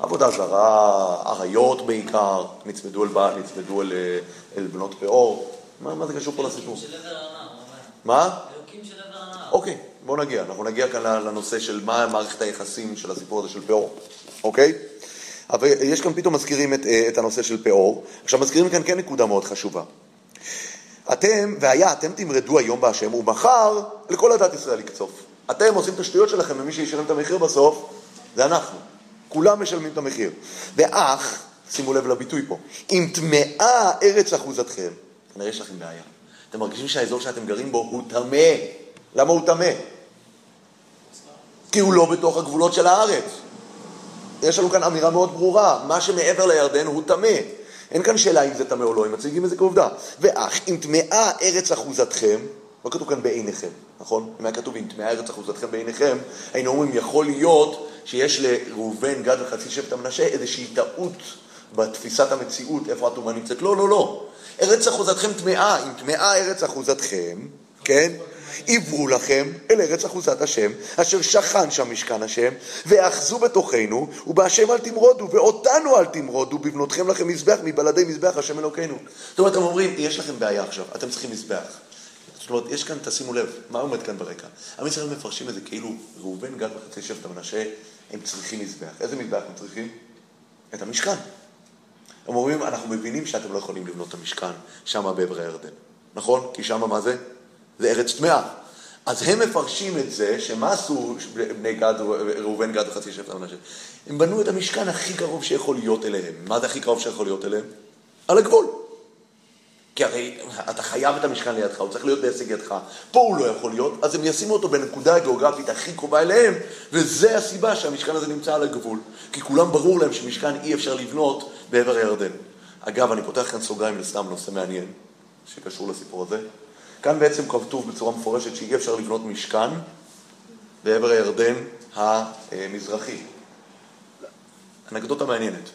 עבודה זרה, אריות בעיקר, נצמדו אל, ב- נצמדו אל, אה, אל בנות פאור. מה, מה זה קשור פה לסיפור? מה? אוקיי, בואו נגיע. אנחנו נגיע כאן לנושא של מה מערכת היחסים של הסיפור הזה של פאור, אוקיי? אבל יש כאן פתאום מזכירים את, אה, את הנושא של פאור. עכשיו מזכירים כאן כן נקודה מאוד חשובה. אתם, והיה, אתם תמרדו היום בהשם, ומחר לכל עדת ישראל לקצוף. אתם עושים את השטויות שלכם, ומי שישלם את המחיר בסוף, זה אנחנו. כולם משלמים את המחיר. ואך, שימו לב לביטוי פה, אם טמאה ארץ אחוזתכם, כנראה יש לכם בעיה. אתם מרגישים שהאזור שאתם גרים בו הוא טמא. למה הוא טמא? כי הוא לא בתוך הגבולות של הארץ. יש לנו כאן אמירה מאוד ברורה, מה שמעבר לירדן הוא טמא. אין כאן שאלה אם זה טמא או לא, הם מציגים את זה כעובדה. ואך אם טמאה ארץ אחוזתכם, לא כתוב כאן בעיניכם, נכון? אם היה כתוב אם טמאה ארץ אחוזתכם בעיניכם, היינו אומרים יכול להיות שיש לראובן, גד וחצי שבט המנשה איזושהי טעות בתפיסת המציאות, איפה הטומאה נמצאת. לא, לא, לא. ארץ אחוזתכם טמאה, אם טמאה ארץ אחוזתכם, כן? עברו לכם אל ארץ אחוזת השם, אשר שכן שם משכן השם, ואחזו בתוכנו, ובהשם אל תמרודו, ואותנו אל תמרודו, בבנותכם לכם מזבח, מבלעדי מזבח השם אלוקינו. זאת אומרת, אתם אומרים, יש לכם בעיה עכשיו, אתם צריכים מזבח. זאת אומרת, יש כאן, תשימו לב, מה עומד כאן ברקע? עם ישראל מפרשים את זה כאילו ראובן, גד וחצי שבט המנשה, הם צריכים מזבח. איזה מזבח הם צריכים? את המשכן. הם אומרים, אנחנו מבינים שאתם לא יכולים לבנות את המשכן שם בעבר הירדן, נכון? כי שם מה זה? זה ארץ טמאה. אז הם מפרשים את זה, שמה עשו בני גד, ראובן גד וחצי שבט המנשה? הם בנו את המשכן הכי קרוב שיכול להיות אליהם. מה זה הכי קרוב שיכול להיות אליהם? על הגבול. כי הרי אתה חייב את המשכן לידך, הוא צריך להיות בהישג ידך. פה הוא לא יכול להיות, אז הם ישימו אותו בנקודה הגיאוגרפית הכי קרובה אליהם, וזה הסיבה שהמשכן הזה נמצא על הגבול. כי כולם ברור להם שמשכן אי אפשר לבנות בעבר הירדן. אגב, אני פותח כאן סוגריים לסתם נושא מעניין, שקשור לסיפור הזה. כאן בעצם כתוב בצורה מפורשת שאי אפשר לבנות משכן בעבר הירדן המזרחי. אנקדוטה מעניינת.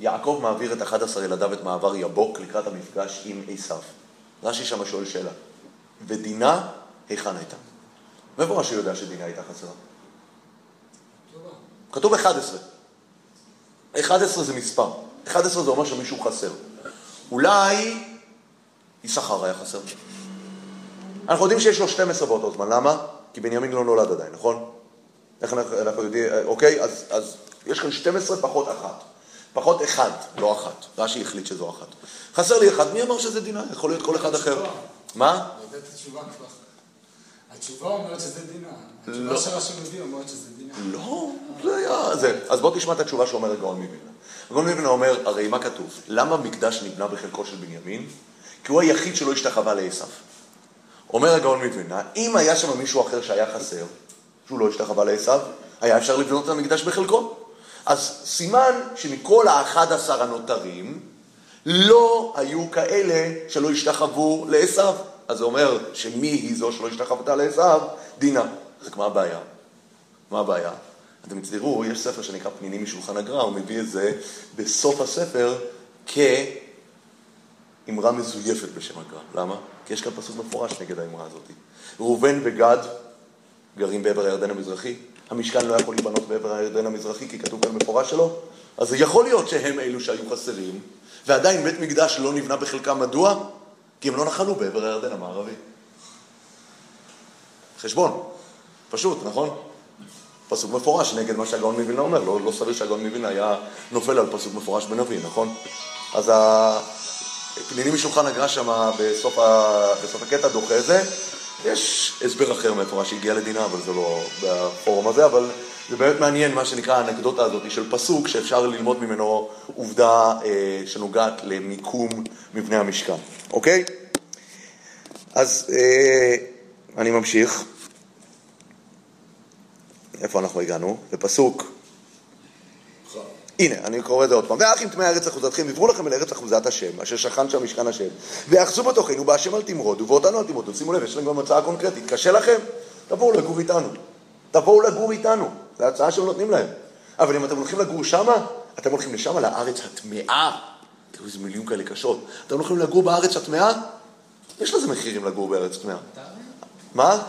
כשיעקב מעביר את 11 ילדיו את מעבר יבוק לקראת המפגש עם עשיו, רש"י שם שואל שאלה, ודינה היכן הייתה? מאיפה רש"י יודע שדינה הייתה חסרה? כתוב 11. 11 זה מספר. 11 זה אומר שמישהו חסר. אולי יששכר היה חסר. אנחנו יודעים שיש לו 12 באותו זמן, למה? כי בנימין לא נולד עדיין, נכון? איך אנחנו, אנחנו יודעים, אוקיי? אז, אז יש כאן 12 פחות אחת. פחות אחד, לא אחת. רש"י החליט שזו אחת. חסר לי אחד, מי אמר שזה דינה? יכול להיות כל אחד אחר. מה? לא יודע את התשובה אומרת שזה דינה. לא. התשובה שרש"י מביא אומרת שזה דינה. לא, זה היה זה. אז בוא תשמע את התשובה שאומר הגאון מווילנה. הגאון מווילנה אומר, הרי מה כתוב? למה מקדש נבנה בחלקו של בנימין? כי הוא היחיד שלא השתחווה לעשו. אומר הגאון מווילנה, אם היה שם מישהו אחר שהיה חסר, שהוא לא השתחווה לעשו, היה אפשר לבנות את המקדש בחלקו. אז סימן שמכל האחד עשר הנותרים, לא היו כאלה שלא השתחוו לעשו. אז זה אומר שמי היא זו שלא השתחוותה לעשו? דינה. אז מה הבעיה? מה הבעיה? אתם תראו, יש ספר שנקרא פנינים משולחן הגר"א, הוא מביא את זה בסוף הספר כאמרה מזויפת בשם הגר"א. למה? כי יש כאן פסוק מפורש נגד האמרה הזאת. ראובן וגד גרים בעבר הירדן המזרחי, המשכן לא יכול להיבנות בעבר הירדן המזרחי כי כתוב כאן מפורש שלו, אז זה יכול להיות שהם אלו שהיו חסרים, ועדיין בית מקדש לא נבנה בחלקם, מדוע? כי הם לא נחלו בעבר הירדן המערבי. חשבון, פשוט, נכון? פסוק מפורש נגד מה שהגאון מווילנה אומר, לא, לא סביר שהגאון מווילנה היה נופל על פסוק מפורש בנביא, נכון? אז הפנינים משולחן הגר"א שם בסוף, ה... בסוף הקטע דוחה זה, יש הסבר אחר מאיפה שהגיע לדינה, אבל זה לא בפורום הזה, אבל זה באמת מעניין מה שנקרא האנקדוטה הזאת של פסוק שאפשר ללמוד ממנו עובדה אה, שנוגעת למיקום מבנה המשכן, אוקיי? אז אה, אני ממשיך. איפה אנחנו הגענו? בפסוק. הנה, אני קורא את זה עוד פעם. ואחים טמאי ארץ אחוזתכם, עברו לכם אל ארץ אחוזת השם, אשר שכן שם משכן השם, ויאחזו בתוכנו, בהשם אל תמרודו, ואותנו אל תמרודו. שימו לב, יש להם גם הצעה קונקרטית. קשה לכם? תבואו לגור איתנו. תבואו לגור איתנו. זו הצעה שהם נותנים להם. אבל אם אתם הולכים לגור שמה, אתם הולכים לשמה, לארץ הטמאה. תראו איזה מילים כאלה קשות. אתם הולכים לגור בארץ הטמאה? יש לזה מחירים לגור בארץ טמאה. מה?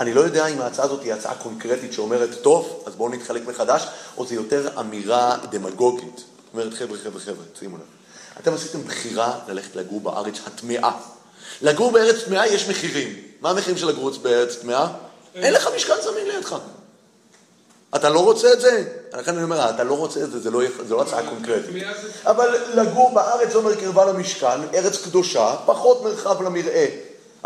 אני לא יודע אם ההצעה הזאת היא הצעה קונקרטית שאומרת, טוב, אז בואו נתחלק מחדש, או זה יותר אמירה דמגוגית. אומרת, חבר'ה, חבר'ה, חבר'ה, שימו לב. אתם עשיתם בחירה ללכת לגור בארץ הטמאה. לגור בארץ טמאה יש מחירים. מה המחירים של לגור בארץ טמאה? אין לך משכן זמין לידך. אתה לא רוצה את זה? לכן אני אומר, אתה לא רוצה את זה, זה לא, זה לא הצעה קונקרטית. אבל לגור בארץ זה אומר קרבה למשכן, ארץ קדושה, פחות מרחב למרעה.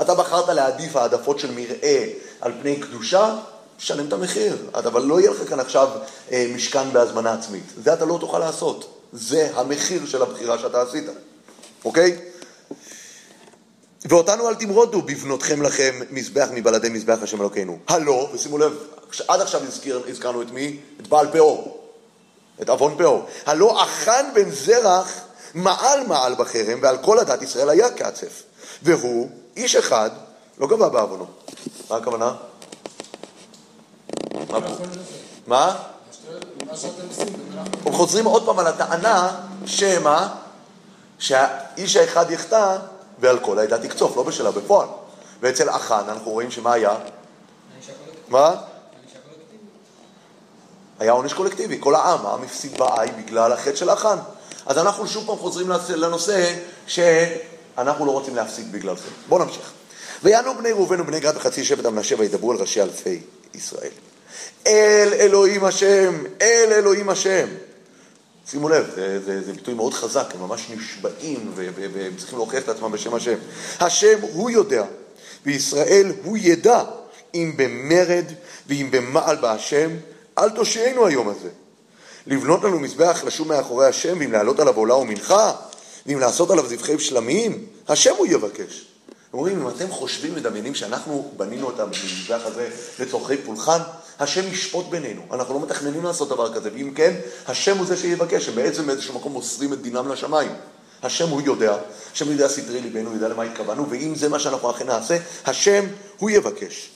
אתה בחרת להעדיף העדפות של מרעה על פני קדושה, תשלם את המחיר. אבל לא יהיה לך כאן עכשיו אה, משכן בהזמנה עצמית. זה אתה לא תוכל לעשות. זה המחיר של הבחירה שאתה עשית, אוקיי? ואותנו אל תמרודו בבנותכם לכם מזבח מבלעדי מזבח השם אלוקינו. הלא, ושימו לב, עד עכשיו הזכיר, הזכרנו את מי? את בעל פאור. את עוון פאור. הלא אחן בן זרח מעל מעל בחרם, ועל כל עדת ישראל היה קצף. והוא, איש אחד, לא גבה בעוונו. מה הכוונה? מה? מה? שאתם. הם חוזרים עוד פעם על הטענה שמה? שהאיש האחד יחטא ועל כל העדה תקצוף, לא בשלה בפועל. ואצל אחן אנחנו רואים שמה היה? מה? היה עונש קולקטיבי, כל העם, העם הפסיד בעי בגלל החטא של אחן. אז אנחנו שוב פעם חוזרים לנושא שאנחנו לא רוצים להפסיד בגלל זה. בואו נמשיך. ויענו בני ראובן ובני גד וחצי שבט המנשה וידברו אל ראשי אלפי ישראל. אל אלוהים השם, אל אלוהים השם. שימו לב, זה, זה, זה ביטוי מאוד חזק, הם ממש נשבעים והם צריכים להוכיח את עצמם בשם השם. השם הוא יודע, וישראל הוא ידע אם במרד ואם במעל בהשם, אל תושיענו היום הזה. לבנות לנו מזבח לשום מאחורי השם, ואם לעלות עליו עולה ומנחה, ואם לעשות עליו זבחי שלמים, השם הוא יבקש. הם אומרים, אם אתם חושבים, מדמיינים שאנחנו בנינו את המזבח הזה לצורכי פולחן, השם ישפוט בינינו. אנחנו לא מתכננים לעשות דבר כזה, ואם כן, השם הוא זה שיבקש, הם בעצם באיזשהו מקום מוסרים את דינם לשמיים. השם הוא יודע, השם יודע סתרי ליבנו, הוא יודע למה התכוונו, ואם זה מה שאנחנו אכן נעשה, השם הוא יבקש.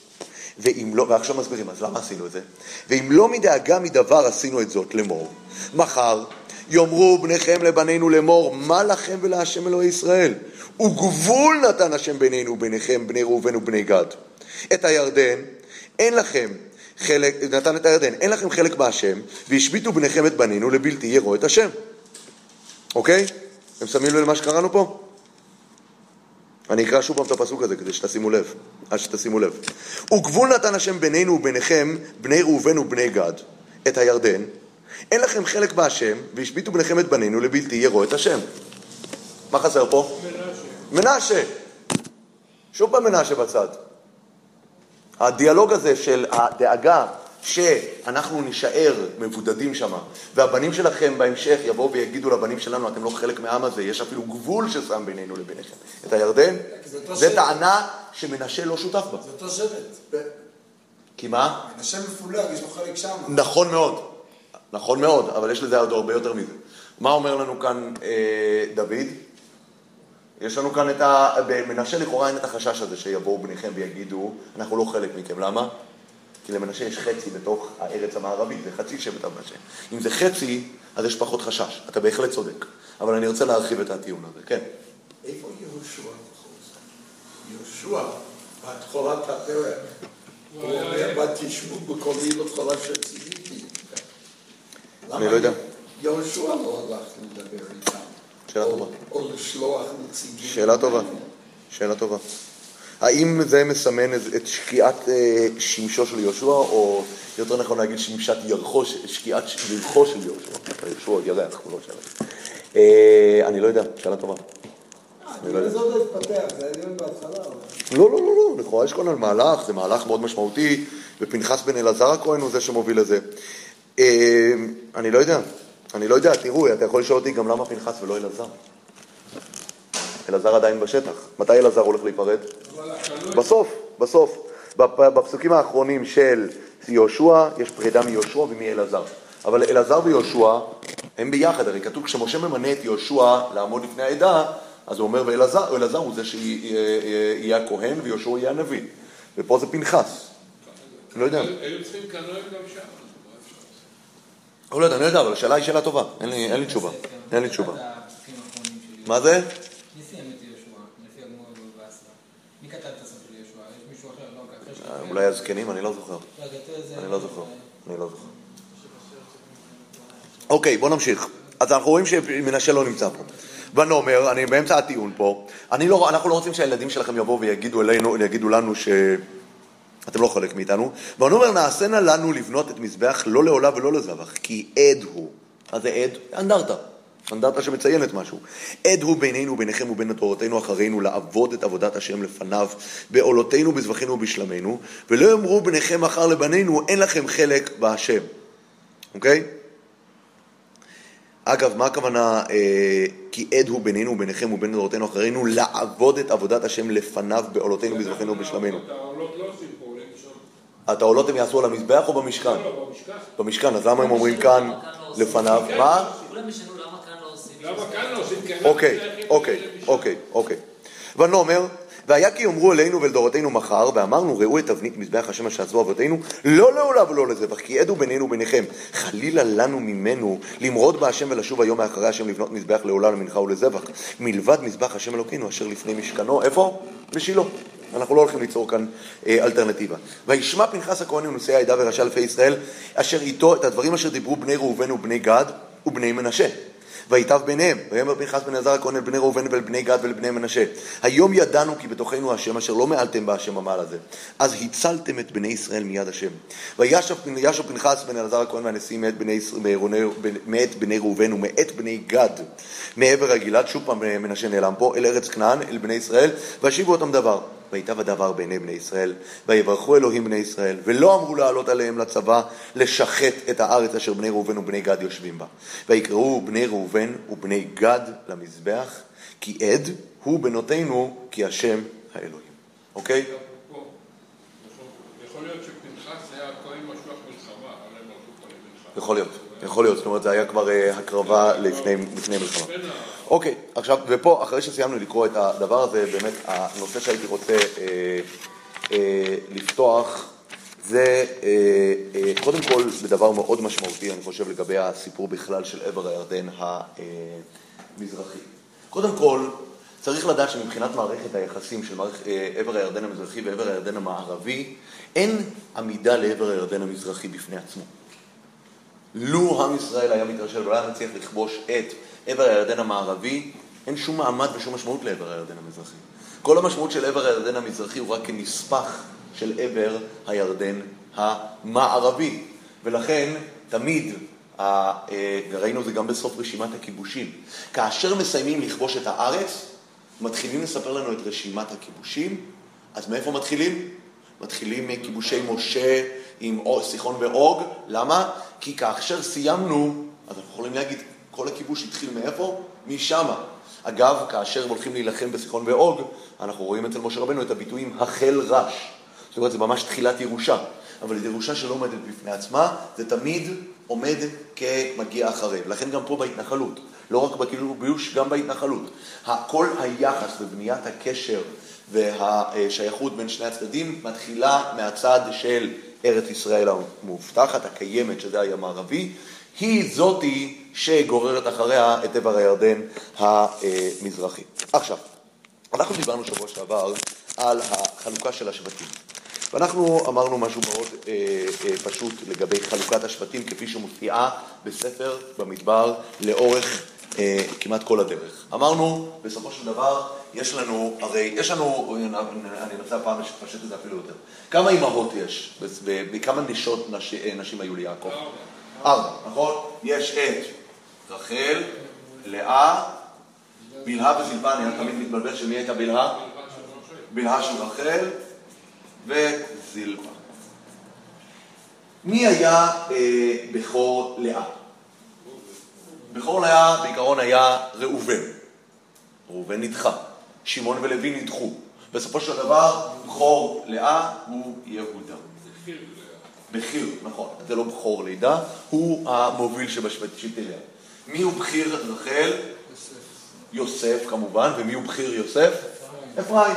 ואם לא, ועכשיו מסבירים, אז למה עשינו את זה? ואם לא מדאגה מדבר עשינו את זאת לאמור. מחר יאמרו בניכם לבנינו לאמור, מה לכם ולהשם אלוהי ישראל? וגבול נתן השם בינינו וביניכם, בני ראובן ובני גד. את הירדן, אין לכם חלק, נתן את הירדן, אין לכם חלק בהשם, והשביתו בניכם את בנינו לבלתי יראו את השם. אוקיי? אתם שמים לב למה שקראנו פה? אני אקרא שוב פעם את הפסוק הזה כדי שתשימו לב, אז שתשימו לב. וגבול נתן השם בינינו וביניכם, בני ראובן ובני גד, את הירדן. אין לכם חלק בהשם, והשביתו בניכם את בנינו לבלתי יראו את השם. מה חסר פה? מנשה. שוב פעם מנשה בצד. הדיאלוג הזה של הדאגה שאנחנו נישאר מבודדים שם, והבנים שלכם בהמשך יבואו ויגידו לבנים שלנו, אתם לא חלק מהעם הזה, יש אפילו גבול ששם בינינו לביניכם. את הירדן, זה. טענה שמנשה לא שותף בה. זה אותו שבט. כי מה? מנשה מפולג, יש לו חלק שם. נכון מאוד, נכון מאוד, אבל יש לזה עוד הרבה יותר מזה. מה אומר לנו כאן אה, דוד? יש לנו כאן את ה... במנשה לכאורה אין את החשש הזה שיבואו בניכם ויגידו, אנחנו לא חלק מכם. למה? כי למנשה יש חצי בתוך הארץ המערבית, זה חצי שבט המנשה. אם זה חצי, אז יש פחות חשש. אתה בהחלט צודק. אבל אני רוצה להרחיב את הטיעון הזה, כן. איפה יהושע בכל זאת? יהושע, בהתחלת הפרק, הוא אומר, ותשבו בקולי לכל אשר ציוויתי. אני לא יודע. יהושע לא הלך לדבר איתם. שאלה או- טובה. או לשלוח נציגים. שאלה טובה, שאלה טובה. האם זה מסמן את- שקיעת אה, שמשו של יהושע, או יותר נכון להגיד שמשת ירחו, שקיעת ירחו של יהושע? יהושע עוד ירח, הוא לא שלח. אה, אני לא יודע, שאלה טובה. אני לא יודע. זה עוד התפתח, זה היה בהתחלה. לא, לא, לא, לא, לכאורה יש כאן על מהלך, זה מהלך מאוד משמעותי, ופנחס בן אלעזר הכהן הוא זה שמוביל לזה. אה, אני לא יודע, אני לא יודע, תראו, אתה יכול לשאול אותי גם למה פנחס ולא אלעזר. אלעזר עדיין בשטח. מתי אלעזר הולך להיפרד? בסוף, בסוף. בפ- בפסוקים האחרונים של יהושע, יש פרידה מיהושע ומאלעזר. אבל אלעזר ויהושע הם ביחד, הרי כתוב כשמשה ממנה את יהושע לעמוד לפני העדה, אז הוא אומר, ואלעזר אלעזר הוא זה שיהיה הכהן ויהושע יהיה הנביא. ופה זה פנחס. לא יודע. היו צריכים כנראה גם שם, אז מה אפשר לעשות? לא יודע, אני לא יודע, אבל השאלה היא שאלה טובה. אין לי תשובה. אין לי תשובה. מה זה? לא, שכתב? אולי הזקנים, אני לא זוכר. לא, אני לא זוכר. אני לא זוכר. אוקיי, בוא נמשיך. אז אנחנו רואים שמנשה לא נמצא פה. ונאמר, אני באמצע הטיעון פה, אני לא, אנחנו לא רוצים שהילדים שלכם יבואו ויגידו אלינו, יגידו לנו שאתם לא חלק מאיתנו. ונאמר, נעשנה לנו לבנות את מזבח לא לעולה ולא לזבח, כי עד הוא. מה זה עד? אנדרטה. אנדרטה שמציינת משהו. עד הוא בינינו וביניכם ובין תורתנו אחרינו לעבוד את עבודת השם לפניו, בעולותינו, בזבחינו ובשלמנו, ולא יאמרו בניכם מחר לבנינו, אין לכם חלק בהשם. אוקיי? אגב, מה הכוונה אה, כי עד הוא בינינו וביניכם ובין דורותינו אחרינו לעבוד את עבודת השם לפניו בעולותינו, בזבחינו ובשלמנו? את העולות לא עושים פה, עולים שם. את העולות הם יעשו על המזבח או במשכן? לא, במשכן. במשכן, אז למה הם אומרים כאן לפניו? מה? כולם ישנו למה כאן לא עושים. למה כאן לא עושים? אוקיי, שייכים אוקיי, למשכן. אוקיי, אוקיי. ונאמר, והיה כי יאמרו אלינו ולדורותינו מחר, ואמרנו ראו את תבנית מזבח השם אשר עשו אבותינו, לא לעולה ולא לזבח, כי עדו בינינו וביניכם. חלילה לנו ממנו למרוד בהשם ולשוב היום מאחרי השם לבנות מזבח לעולה למנחה ולזבח, מלבד מזבח השם אלוקינו אשר לפני משכנו, איפה? בשילה. אנחנו לא הולכים ליצור כאן אה, אלטרנטיבה. וישמע פנחס הכהן ונושאי העדה וראשי אלפי ישראל, אשר איתו את הדברים אשר דיברו בני ראובן ובני גד ובני מנשה. ויטב ביניהם, ויאמר פנחס בן אלעזר הכהן אל בני ראובן ואל בני גד ואל בני מנשה. היום ידענו כי בתוכנו השם אשר לא מעלתם בהשם המעל הזה. אז הצלתם את בני ישראל מיד השם. וישב ישב פנחס בן אלעזר הכהן והנשיא מאת בני, מאת בני ראובן ומאת בני גד מעבר הגלעד, שוב פעם מנשה נעלם פה, אל ארץ כנען, אל בני ישראל, והשיבו אותם דבר. ויטב הדבר בעיני בני ישראל, ויברכו אלוהים בני ישראל, ולא אמרו לעלות עליהם לצבא, לשחט את הארץ אשר בני ראובן ובני גד יושבים בה. ויקראו בני ראובן ובני גד למזבח, כי עד הוא בנותינו, כי השם האלוהים. אוקיי? יכול להיות שפנחס היה הכהן משוח מלחמה. יכול להיות, יכול להיות, זאת אומרת זה היה כבר אה, הקרבה לפני, מלחמה. אוקיי, עכשיו, ופה, אחרי שסיימנו לקרוא את הדבר הזה, באמת, הנושא שהייתי רוצה אה, אה, לפתוח, זה קודם כל בדבר מאוד משמעותי, אני חושב, לגבי הסיפור בכלל של עבר הירדן המזרחי. קודם כל, צריך לדעת שמבחינת מערכת היחסים של עבר הירדן המזרחי ועבר הירדן המערבי, אין עמידה לעבר הירדן המזרחי בפני עצמו. לו עם ישראל היה מתרשל ולא היה מצליח לכבוש את עבר הירדן המערבי, אין שום מעמד ושום משמעות לעבר הירדן המזרחי. כל המשמעות של עבר הירדן המזרחי הוא רק כנספח של עבר הירדן המערבי. ולכן תמיד אה, וראינו את זה גם בסוף רשימת הכיבושים. כאשר מסיימים לכבוש את הארץ, מתחילים לספר לנו את רשימת הכיבושים, אז מאיפה מתחילים? מתחילים מכיבושי משה עם סיחון ואוג, למה? כי כאשר סיימנו, אז אנחנו יכולים להגיד, כל הכיבוש התחיל מאיפה? משמה. אגב, כאשר הולכים להילחם בסיחון ואוג, אנחנו רואים אצל משה רבנו את הביטויים החל רש. זאת אומרת, זה ממש תחילת ירושה. אבל זו ירושה שלא עומדת בפני עצמה, זה תמיד עומד כמגיע אחרי. לכן גם פה בהתנחלות, לא רק בכיבוש, גם בהתנחלות. כל היחס בבניית הקשר והשייכות בין שני הצדדים מתחילה מהצד של ארץ ישראל המובטחת, הקיימת, שזה הים הערבי, היא זאתי שגוררת אחריה את עבר הירדן המזרחי. עכשיו, אנחנו דיברנו שבוע שעבר על החלוקה של השבטים. ואנחנו אמרנו משהו מאוד אה, אה, פשוט לגבי חלוקת השבטים כפי שמופיעה בספר במדבר לאורך כמעט כל הדרך. אמרנו, בסופו של דבר, יש לנו, הרי יש לנו, אני אנסה הפעם לפשט את זה אפילו יותר. כמה אימהות יש? בכמה נשות נש, אה, נשים היו ליעקב? ארבע, נכון? יש את רחל, לאה, בלהה וזלפה, אני תמיד מתבלבל שמי הייתה בלהה? בלהה של רחל וזלפה. מי היה אה, בכור לאה? בכור לאה בעיקרון היה ראובן. ראובן נדחה. שמעון ולוי נדחו. בסופו של דבר, בכור לאה הוא יהודה. בכיר, נכון. זה לא בכור לידה, הוא המוביל שבשבטי לאה. מי הוא בכיר רחל? יוסף כמובן, ומי הוא בכיר יוסף? אפרים.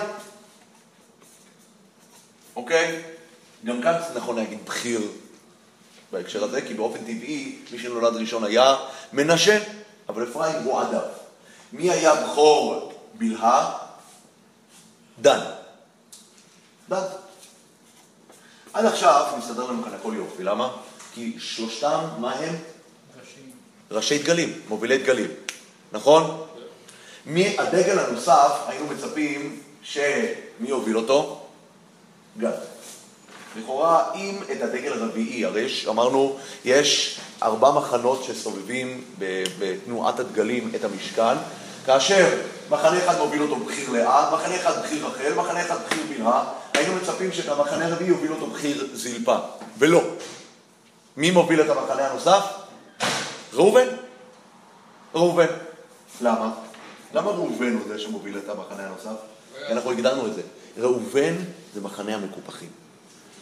אוקיי? גם כאן נכון להגיד בכיר בהקשר הזה, כי באופן טבעי מי שנולד ראשון היה מנשה, אבל אפרים הוא עדיו. מי היה בכור בלהה? דן. דן. עד עכשיו מסתדר לנו כאן הכל יופי, למה? כי שלושתם, מה הם? ראשים. ראשי דגלים, מובילי דגלים, נכון? מי, הדגל הנוסף, היינו מצפים שמי יוביל אותו? גד. לכאורה, אם את הדגל הרביעי, הרי יש, אמרנו, יש ארבע מחנות שסובבים בתנועת הדגלים את המשכן, כאשר מחנה אחד מוביל אותו בכיר לאה, מחנה אחד בכיר רחל, מחנה אחד בכיר בלהה, היינו מצפים שאת המחנה הרביעי יוביל אותו בכיר זלפה, ולא. מי מוביל את המחנה הנוסף? ראובן. ראובן. למה? למה ראובן הוא זה שמוביל את המחנה הנוסף? אנחנו הגדרנו את זה. ראובן זה מחנה המקופחים.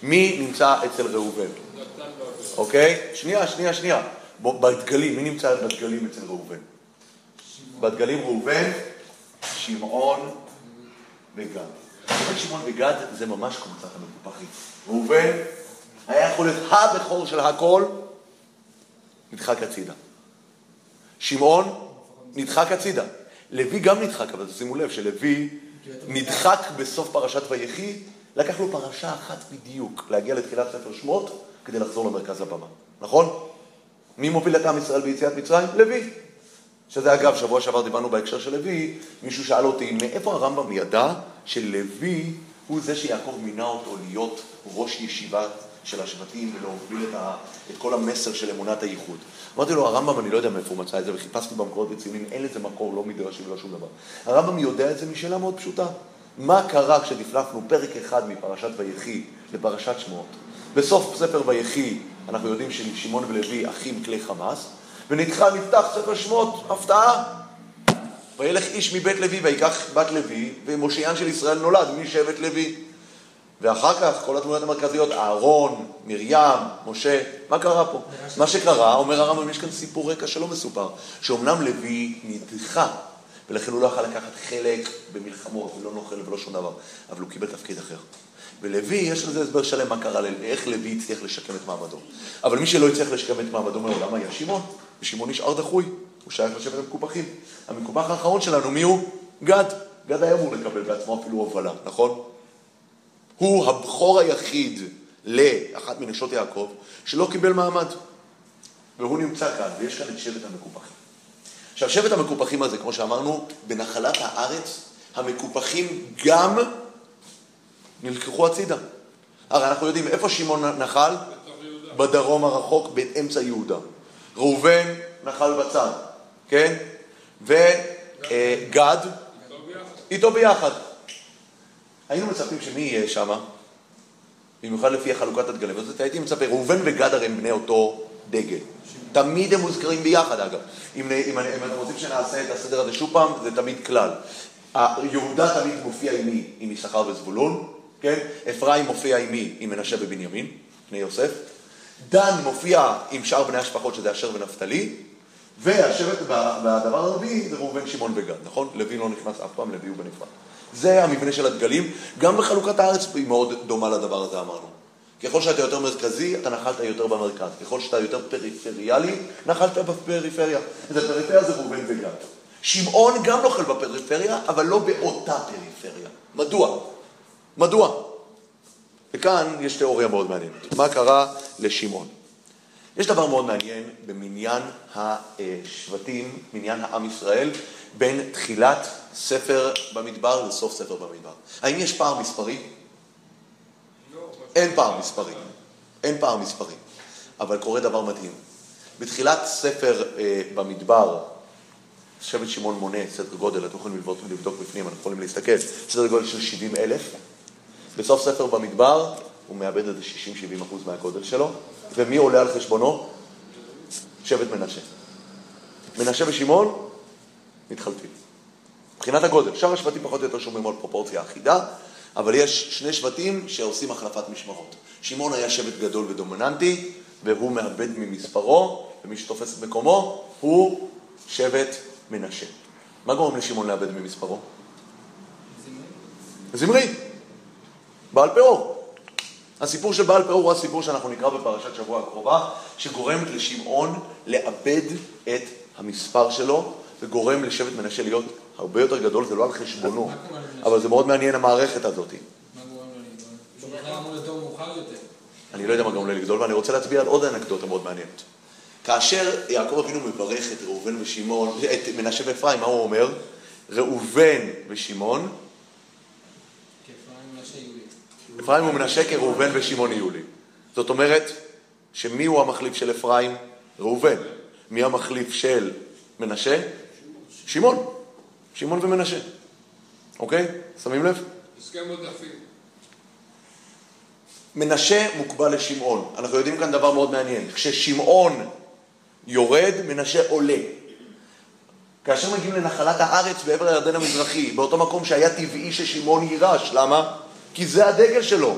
מי נמצא אצל ראובן? אוקיי? שנייה, שנייה, שנייה. בדגלים, מי נמצא בדגלים אצל ראובן? בדגלים ראובן, שמעון וגד. ראובן, שמעון וגד זה ממש קבוצת המקופחים. ראובן היה יכול להיות הבכור של הכל, נדחק הצידה. שמעון נדחק הצידה. לוי גם נדחק, אבל שימו לב שלוי נדחק בסוף פרשת ויחי, לקח לו פרשה אחת בדיוק להגיע לתחילת ספר שמות כדי לחזור למרכז הבמה, נכון? מי מוביל את עם ישראל ביציאת מצרים? לוי. שזה אגב, שבוע שעבר דיברנו בהקשר של לוי, מישהו שאל אותי, מאיפה הרמב"ם ידע שלוי הוא זה שיעקב מינה אותו להיות ראש ישיבה של השבטים ולהוביל את, ה, את כל המסר של אמונת הייחוד. אמרתי לו, הרמב"ם, אני לא יודע מאיפה הוא מצא את זה, וחיפשתי במקורות וציונים, אין לזה מקור, לא מדרשים ולא שום דבר. הרמב"ם יודע את זה משאלה מאוד פשוטה. מה קרה כשדפלפנו פרק אחד מפרשת ויחי לפרשת שמות? בסוף ספר ויחי אנחנו יודעים ששמעון ולוי אחים כלי חמאס, ונדחה נפתח ספר שמות, הפתעה. וילך איש מבית לוי ויקח בת לוי, ומושיען של ישראל נולד משבט לוי. ואחר כך כל התמונות המרכזיות, אהרון, מרים, משה, מה קרה פה? מה שקרה, אומר הרמב"ם, יש כאן סיפור רקע שלא מסופר, שאומנם לוי נדחה, ולכן הוא לא יכול לקחת חלק במלחמות, ולא נוכל ולא שום דבר, אבל הוא קיבל תפקיד אחר. ולוי, יש לזה הסבר שלם מה קרה, איך לוי הצליח לשקם את מעמדו. אבל מי שלא הצליח לשקם את מעמדו מעולם היה שמעון, ושמעון נשאר דחוי, הוא שייך לשבט המקופחים. המקופח האחרון שלנו, מי הוא? גד. גד היה אמור לקבל בעצמו אפילו הובלה, נכון? הוא הבכור היחיד לאחת מנשות יעקב שלא קיבל מעמד. והוא נמצא כאן, ויש כאן את שבט המקופחים. עכשיו, שבט המקופחים הזה, כמו שאמרנו, בנחלת הארץ, המקופחים גם נלקחו הצידה. הרי אנחנו יודעים איפה שמעון נחל? בדרום הרחוק, באמצע יהודה. ראובן נחל בצד, כן? וגד ביחד. איתו ביחד. היינו מצפים שמי יהיה שם? במיוחד לפי חלוקת הדגלים. אז הייתי מצפה, ראובן וגד הרי הם בני אותו דגל. תמיד הם מוזכרים ביחד אגב. אם, אם, אם אתם רוצים שנעשה את הסדר הזה שוב פעם, זה תמיד כלל. יהודה תמיד מופיע עם מי? עם יששכר וזבולון, כן? אפרים מופיע עם מי? עם מנשה ובנימין, בני יוסף. דן מופיע עם שאר בני השפחות שזה אשר ונפתלי. והשבט, והדבר הרביעי זה ראובן, שמעון וגד, נכון? לוי לא נכנס אף פעם, לוי הוא בנפרד. זה המבנה של הדגלים, גם בחלוקת הארץ היא מאוד דומה לדבר הזה אמרנו. ככל שאתה יותר מרכזי, אתה נחלת יותר במרכז. ככל שאתה יותר פריפריאלי, נחלת בפריפריה. אז הפריפריה זה ראובן וגד. שמעון גם נוכל בפריפריה, אבל לא באותה פריפריה. מדוע? מדוע? וכאן יש תיאוריה מאוד מעניינת. מה קרה לשמעון? יש דבר מאוד מעניין במניין השבטים, מניין העם ישראל, בין תחילת ספר במדבר לסוף ספר במדבר. האם יש פער מספרי? אין פער מספרי. אין פער מספרי. אבל קורה דבר מדהים. בתחילת ספר אה, במדבר, שבט שמעון מונה סדר גודל, אתם יכולים לבדוק, לבדוק בפנים, אנחנו יכולים להסתכל, סדר גודל של 70 אלף. בסוף ספר במדבר הוא מאבד איזה 60-70 אחוז מהגודל שלו, ומי עולה על חשבונו? שבט מנשה. מנשה ושמעון מתחלפים. מבחינת הגודל, שאר השבטים פחות או יותר שומרים על פרופורציה אחידה, אבל יש שני שבטים שעושים החלפת משמרות. שמעון היה שבט גדול ודומיננטי, והוא מאבד ממספרו, ומי שתופס את מקומו הוא שבט מנשה. מה גורם לשמעון לאבד ממספרו? זמרי. בעל פאור. הסיפור של בעל פאור הוא הסיפור שאנחנו נקרא בפרשת שבוע הקרובה, שגורם לשמעון לאבד את המספר שלו, וגורם לשבט מנשה להיות הרבה יותר גדול, זה לא על חשבונו? אבל זה מאוד מעניין המערכת הזאת. מה גורם לגדול? אני לא יודע מה גורם לו לגדול, ואני רוצה להצביע על עוד אנקדוטה מאוד מעניינת. כאשר יעקב אבינו מברך את ראובן ושמעון, את מנשה ואפרים, מה הוא אומר? ראובן ושמעון, אפרים. אפרים ומנשה כראובן ושמעון יהיו לי. זאת אומרת, שמי הוא המחליף של אפרים? ראובן. מי המחליף של מנשה? שמעון. שמעון ומנשה. אוקיי? שמים לב? הסכם עודפים. מנשה מוקבע לשמעון. אנחנו יודעים כאן דבר מאוד מעניין. כששמעון יורד, מנשה עולה. כאשר מגיעים לנחלת הארץ בעבר הירדן המזרחי, באותו מקום שהיה טבעי ששמעון יירש, למה? כי זה הדגל שלו,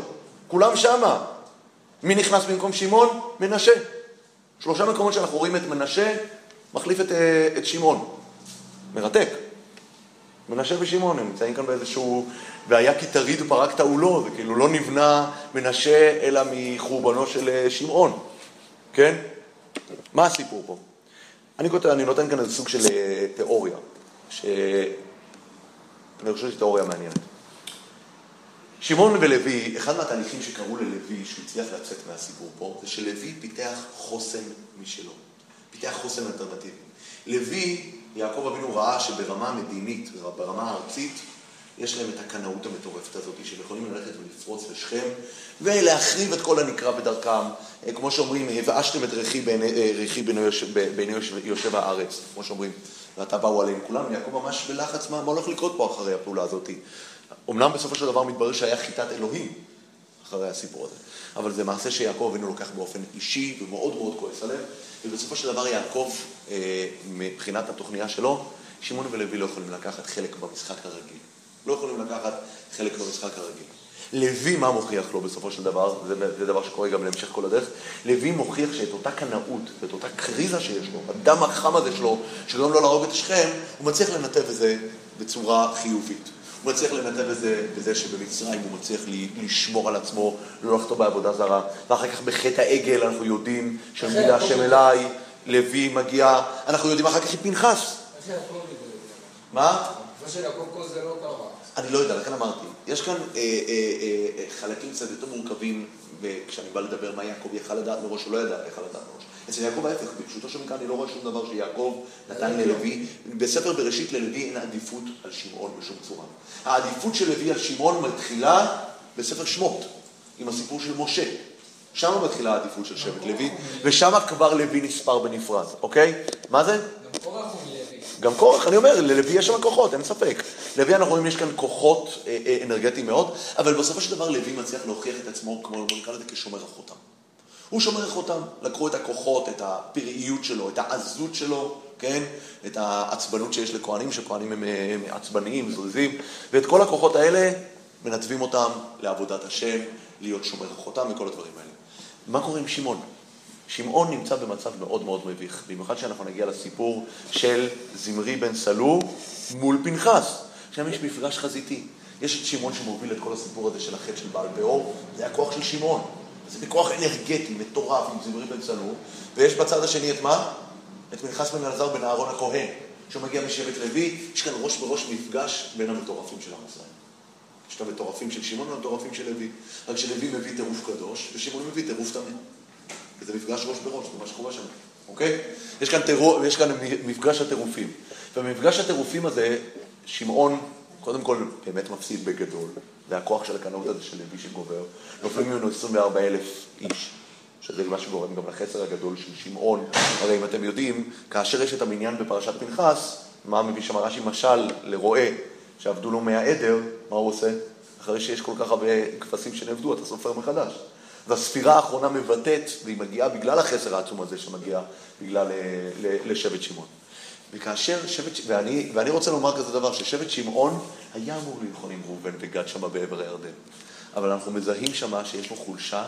כולם שמה. מי נכנס במקום שמעון? מנשה. שלושה מקומות שאנחנו רואים את מנשה מחליף את, אה, את שמעון. מרתק. מנשה ושמעון, הם נמצאים כאן באיזשהו... והיה כי תריד ופרקת עולו, זה כאילו לא נבנה מנשה אלא מחורבנו של אה, שמעון, כן? מה הסיפור פה? אני כותב, אני נותן כאן איזה סוג של אה, תיאוריה, שאני חושב שזו תיאוריה מעניינת. שמעון ולוי, אחד מהתהליכים שקרו ללוי, שהוא הצליח לצאת מהסיפור פה, זה שלוי פיתח חוסן משלו. פיתח חוסן אלטרנטיבי. לוי, יעקב אבינו ראה שברמה המדינית, ברמה הארצית, יש להם את הקנאות המטורפת הזאת, שהם יכולים ללכת ולפרוץ לשכם ולהחריב את כל הנקרא בדרכם. אה, כמו שאומרים, הבאשתם את רכי בעיני, אה, יושב, יושב, הארץ, כמו שאומרים, ועתה באו עליהם כולם, יעקב ממש בלחץ, מה, מה הולך לקרות פה אחרי הפעולה הזאת? אמנם בסופו של דבר מתברר שהיה חיטת אלוהים אחרי הסיפור הזה, אבל זה מעשה שיעקב אבינו לוקח באופן אישי ומאוד מאוד כועס עליהם, ובסופו של דבר יעקב, אה, מבחינת התוכניה שלו, שמעון ולוי לא יכולים לקחת חלק במשחק הרגיל. לא יכולים לקחת חלק במשחק הרגיל. לוי, מה מוכיח לו בסופו של דבר? זה, זה דבר שקורה גם להמשך כל הדרך. לוי מוכיח שאת אותה קנאות ואת אותה קריזה שיש לו, הדם החם הזה שלו, שגורם לו להרוג את שכם, הוא מצליח לנתב את זה בצורה חיובית. הוא מצליח לנתב את זה בזה שבמצרים הוא מצליח לשמור על עצמו, לא לחטוא בעבודה זרה. ואחר כך בחטא העגל אנחנו יודעים שמגיע השם אליי, לוי מגיע, אנחנו יודעים אחר כך את פנחס. מה? לא קרה. אני לא יודע, לכן אמרתי. יש כאן אה, אה, אה, אה, חלקים קצת יותר מורכבים, כשאני בא לדבר מה יעקב יכל לדעת מראש, הוא לא ידע יכל לדעת מראש. אצל יעקב ההפך, בפשוטו של מקרא אני לא רואה שום דבר שיעקב נתן ללוי. בספר בראשית ללוי אין עדיפות על שמעון בשום צורה. העדיפות של לוי על שמעון מתחילה בספר שמות, עם הסיפור של משה. שם מתחילה העדיפות של שבט לוי, ושם כבר לוי נספר בנפרד, אוקיי? מה זה? גם קורח הוא מלוי. גם קורח, אני אומר, ללוי יש שם כוחות, אין ספק. לוי אנחנו רואים, יש כאן כוחות אה, אה, אנרגטיים מאוד, אבל בסופו של דבר לוי מצליח להוכיח את עצמו, כמו נקרא לזה, כשומר החותם. הוא שומר החותם, לקחו את הכוחות, את הפראיות שלו, את העזות שלו, כן? את העצבנות שיש לכהנים, שכהנים הם, הם עצבניים, זריזים, ואת כל הכוחות האלה מנתבים אותם לעבודת השם, להיות שומר החותם וכל הדברים האלה. מה קורה עם שמעון? שמעון נמצא במצב מאוד מאוד מביך, במיוחד שאנחנו נגיע לסיפור של זמרי בן סלו מול פנחס. שם יש מפגש חזיתי. יש את שמעון שמוביל את כל הסיפור הזה של החטא של בעל פאור, זה הכוח של שמעון. זה בכוח אנרגטי, מטורף, עם זמרי בן סלו, ויש בצד השני את מה? את פנחס בן אלעזר בן אהרון הכהן, שהוא מגיע משבט לוי, יש כאן ראש בראש מפגש בין המטורפים של עם. יש את המטורפים של שמעון והמטורפים של לוי. רק שלוי מביא טירוף קדוש, ושמעון מביא טירוף טמא. וזה מפגש ראש בראש, זה מה שקורה שם, אוקיי? יש כאן, טירוף, יש כאן מפגש הטירופים. ובמפגש הטירופים הזה, שמעון, קודם כל, באמת מפסיד בגדול. זה הכוח של הקנאות הזה של לוי שגובר. נופלים ממנו 24 אלף איש, שזה מה שגורם גם לחסר הגדול של שמעון. הרי אם אתם יודעים, כאשר יש את המניין בפרשת פנחס, מה מביא שם רש"י משל לרועה שעבדו לו מהעדר, מה הוא עושה? אחרי שיש כל כך הרבה כבשים שנאבדו, אתה סופר מחדש. והספירה האחרונה מבטאת, והיא מגיעה בגלל החסר העצום הזה שמגיע בגלל לשבט שמעון. וכאשר שבט, ואני, ואני רוצה לומר כזה דבר, ששבט שמעון היה אמור ללחון עם ראובן וגד שם בעבר הירדן. אבל אנחנו מזהים שם שיש לו חולשה,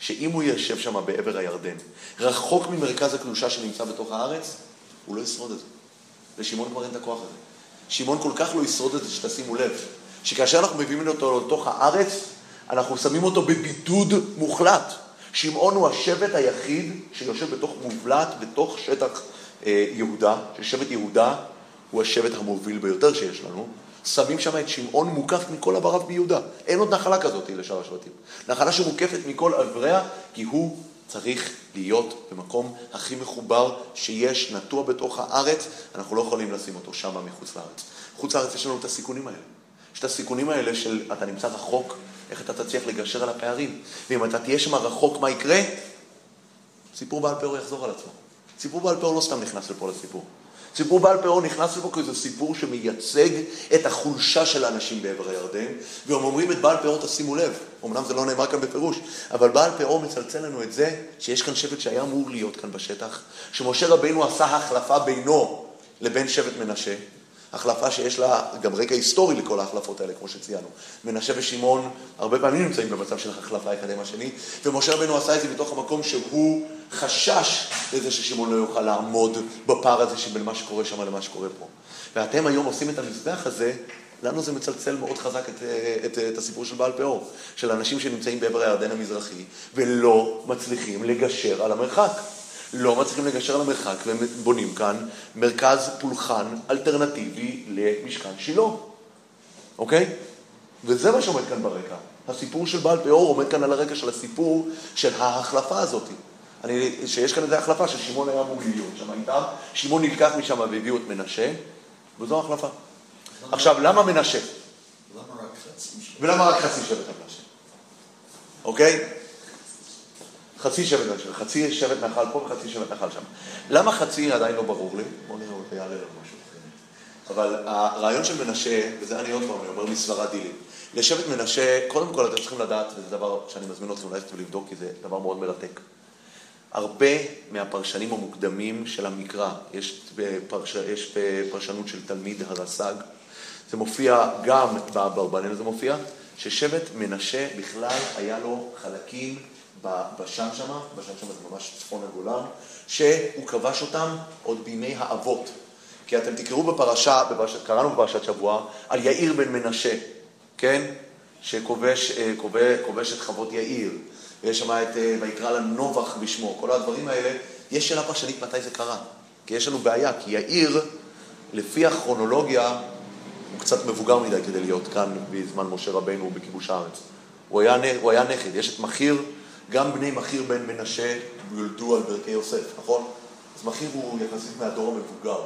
שאם הוא יושב שם בעבר הירדן, רחוק ממרכז הקדושה שנמצא בתוך הארץ, הוא לא ישרוד את זה. לשמעון כבר אין את הכוח הזה. שמעון כל כך לא ישרוד את זה, שתשימו לב, שכאשר אנחנו מביאים אותו לתוך הארץ, אנחנו שמים אותו בבידוד מוחלט. שמעון הוא השבט היחיד שיושב בתוך מובלט, בתוך שטח יהודה, ששבט יהודה הוא השבט המוביל ביותר שיש לנו. שמים שם את שמעון מוקף מכל עבריו ביהודה. אין עוד נחלה כזאת לשאר השבטים. נחלה שמוקפת מכל עבריה, כי הוא צריך להיות במקום הכי מחובר שיש, נטוע בתוך הארץ, אנחנו לא יכולים לשים אותו שם מחוץ לארץ. חוץ לארץ יש לנו את הסיכונים האלה. יש את הסיכונים האלה של אתה נמצא רחוק, איך אתה תצליח לגשר על הפערים. ואם אתה תהיה שם רחוק, מה יקרה? סיפור בעל פאור יחזור על עצמו. סיפור בעל פאור לא סתם נכנס לפה לסיפור. סיפור בעל פאור נכנס לפה כי זה סיפור שמייצג את החולשה של האנשים בעבר הירדן, והם אומרים את בעל פאור, תשימו לב, אמנם זה לא נאמר כאן בפירוש, אבל בעל פאור מצלצל לנו את זה שיש כאן שבט שהיה אמור להיות כאן בשטח, שמשה רבינו עשה החלפה בינו לבין שבט מנשה, החלפה שיש לה גם רקע היסטורי לכל ההחלפות האלה, כמו שציינו. מנשה ושמעון הרבה פעמים נמצאים במצב של החלפה אחד עם השני, ומשה רבנו עשה את זה מתוך המקום שהוא חשש לזה ששמעון לא יוכל לעמוד בפער הזה שבין מה שקורה שם למה שקורה פה. ואתם היום עושים את המזבח הזה, לנו זה מצלצל מאוד חזק את, את, את הסיפור של בעל פאור, של אנשים שנמצאים בעבר הירדן המזרחי ולא מצליחים לגשר על המרחק. לא מצליחים לגשר על המרחק והם בונים כאן מרכז פולחן אלטרנטיבי למשכן שילה, אוקיי? וזה מה שעומד כאן ברקע. הסיפור של בעל פאור עומד כאן על הרקע של הסיפור של ההחלפה הזאת. אני, שיש כאן איזו החלפה ששמעון היה אמור להיות שם איתם, שמעון נלקח משם והביאו את מנשה, וזו החלפה. עכשיו, למה מנשה? ולמה רק חצי שבט המנשה? אוקיי? חצי שבט מנשה, חצי שבט נחל פה וחצי שבט נחל שם. למה חצי עדיין לא ברור לי? בואו נראה, אולי יעלה לנו משהו. אבל הרעיון של מנשה, וזה אני עוד פעם, אומר מסברה דילים. לשבט מנשה, קודם כל אתם צריכים לדעת, וזה דבר שאני מזמין אתכם ללכת ולבדוק, כי זה דבר מאוד מרתק. הרבה מהפרשנים המוקדמים של המקרא, יש, בפרש, יש בפרשנות של תלמיד הרס"ג, זה מופיע גם באברבנאל, זה מופיע, ששבט מנשה בכלל היה לו חלקים בשם שמה, בשם שמה זה ממש צפון הגולן, שהוא כבש אותם עוד בימי האבות. כי אתם תקראו בפרשה, בפרשת, קראנו בפרשת שבוע, על יאיר בן מנשה, כן? שכובש כובש את חוות יאיר, ויש שם את ויקרא לה נובח בשמו, כל הדברים האלה, יש שאלה פרשנית מתי זה קרה. כי יש לנו בעיה, כי יאיר, לפי הכרונולוגיה, הוא קצת מבוגר מדי כדי להיות כאן בזמן משה רבנו בכיבוש הארץ. הוא היה, הוא היה נכד, יש את מחיר, גם בני מחיר בן מנשה יולדו על ברכי יוסף, נכון? אז מחיר הוא יחסית מהדור המבוגר,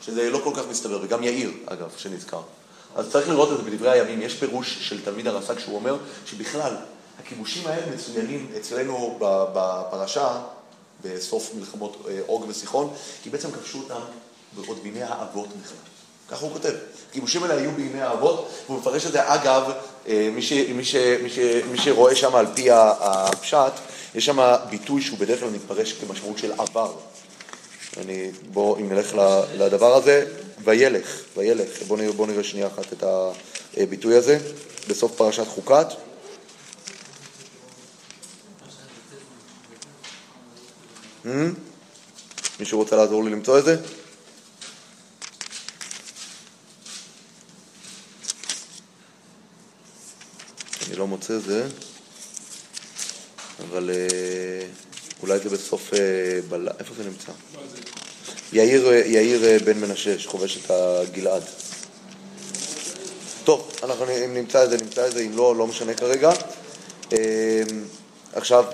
שזה לא כל כך מסתבר, וגם יאיר, אגב, שנזכר. אז צריך לראות את זה בדברי הימים, יש פירוש של תלמיד הרס"ג שהוא אומר שבכלל, הכיבושים האלה מצוינים אצלנו בפרשה, בסוף מלחמות אה, אוג וסיחון, כי בעצם כבשו אותם עוד בימי האבות בכלל. ככה הוא כותב. הכיבושים האלה היו בימי האבות, והוא מפרש את זה, אגב, אה, מי, ש, מי, ש, מי, ש, מי שרואה שם על פי הפשט, יש שם ביטוי שהוא בדרך כלל מתפרש כמשמעות של עבר. אני, בוא, אם נלך לדבר הזה, וילך, וילך. בוא נראה, בוא נראה שנייה אחת את הביטוי הזה, בסוף פרשת חוקת. מישהו רוצה לעזור לי למצוא את זה? אני לא מוצא את זה, אבל אה, אולי זה בסוף אה, בל... איפה זה נמצא? יאיר, אה, יאיר אה, בן מנשה, שחובש את הגלעד. טוב, אנחנו אם נמצא את זה, נמצא את זה, אם לא, לא משנה כרגע. אה, עכשיו,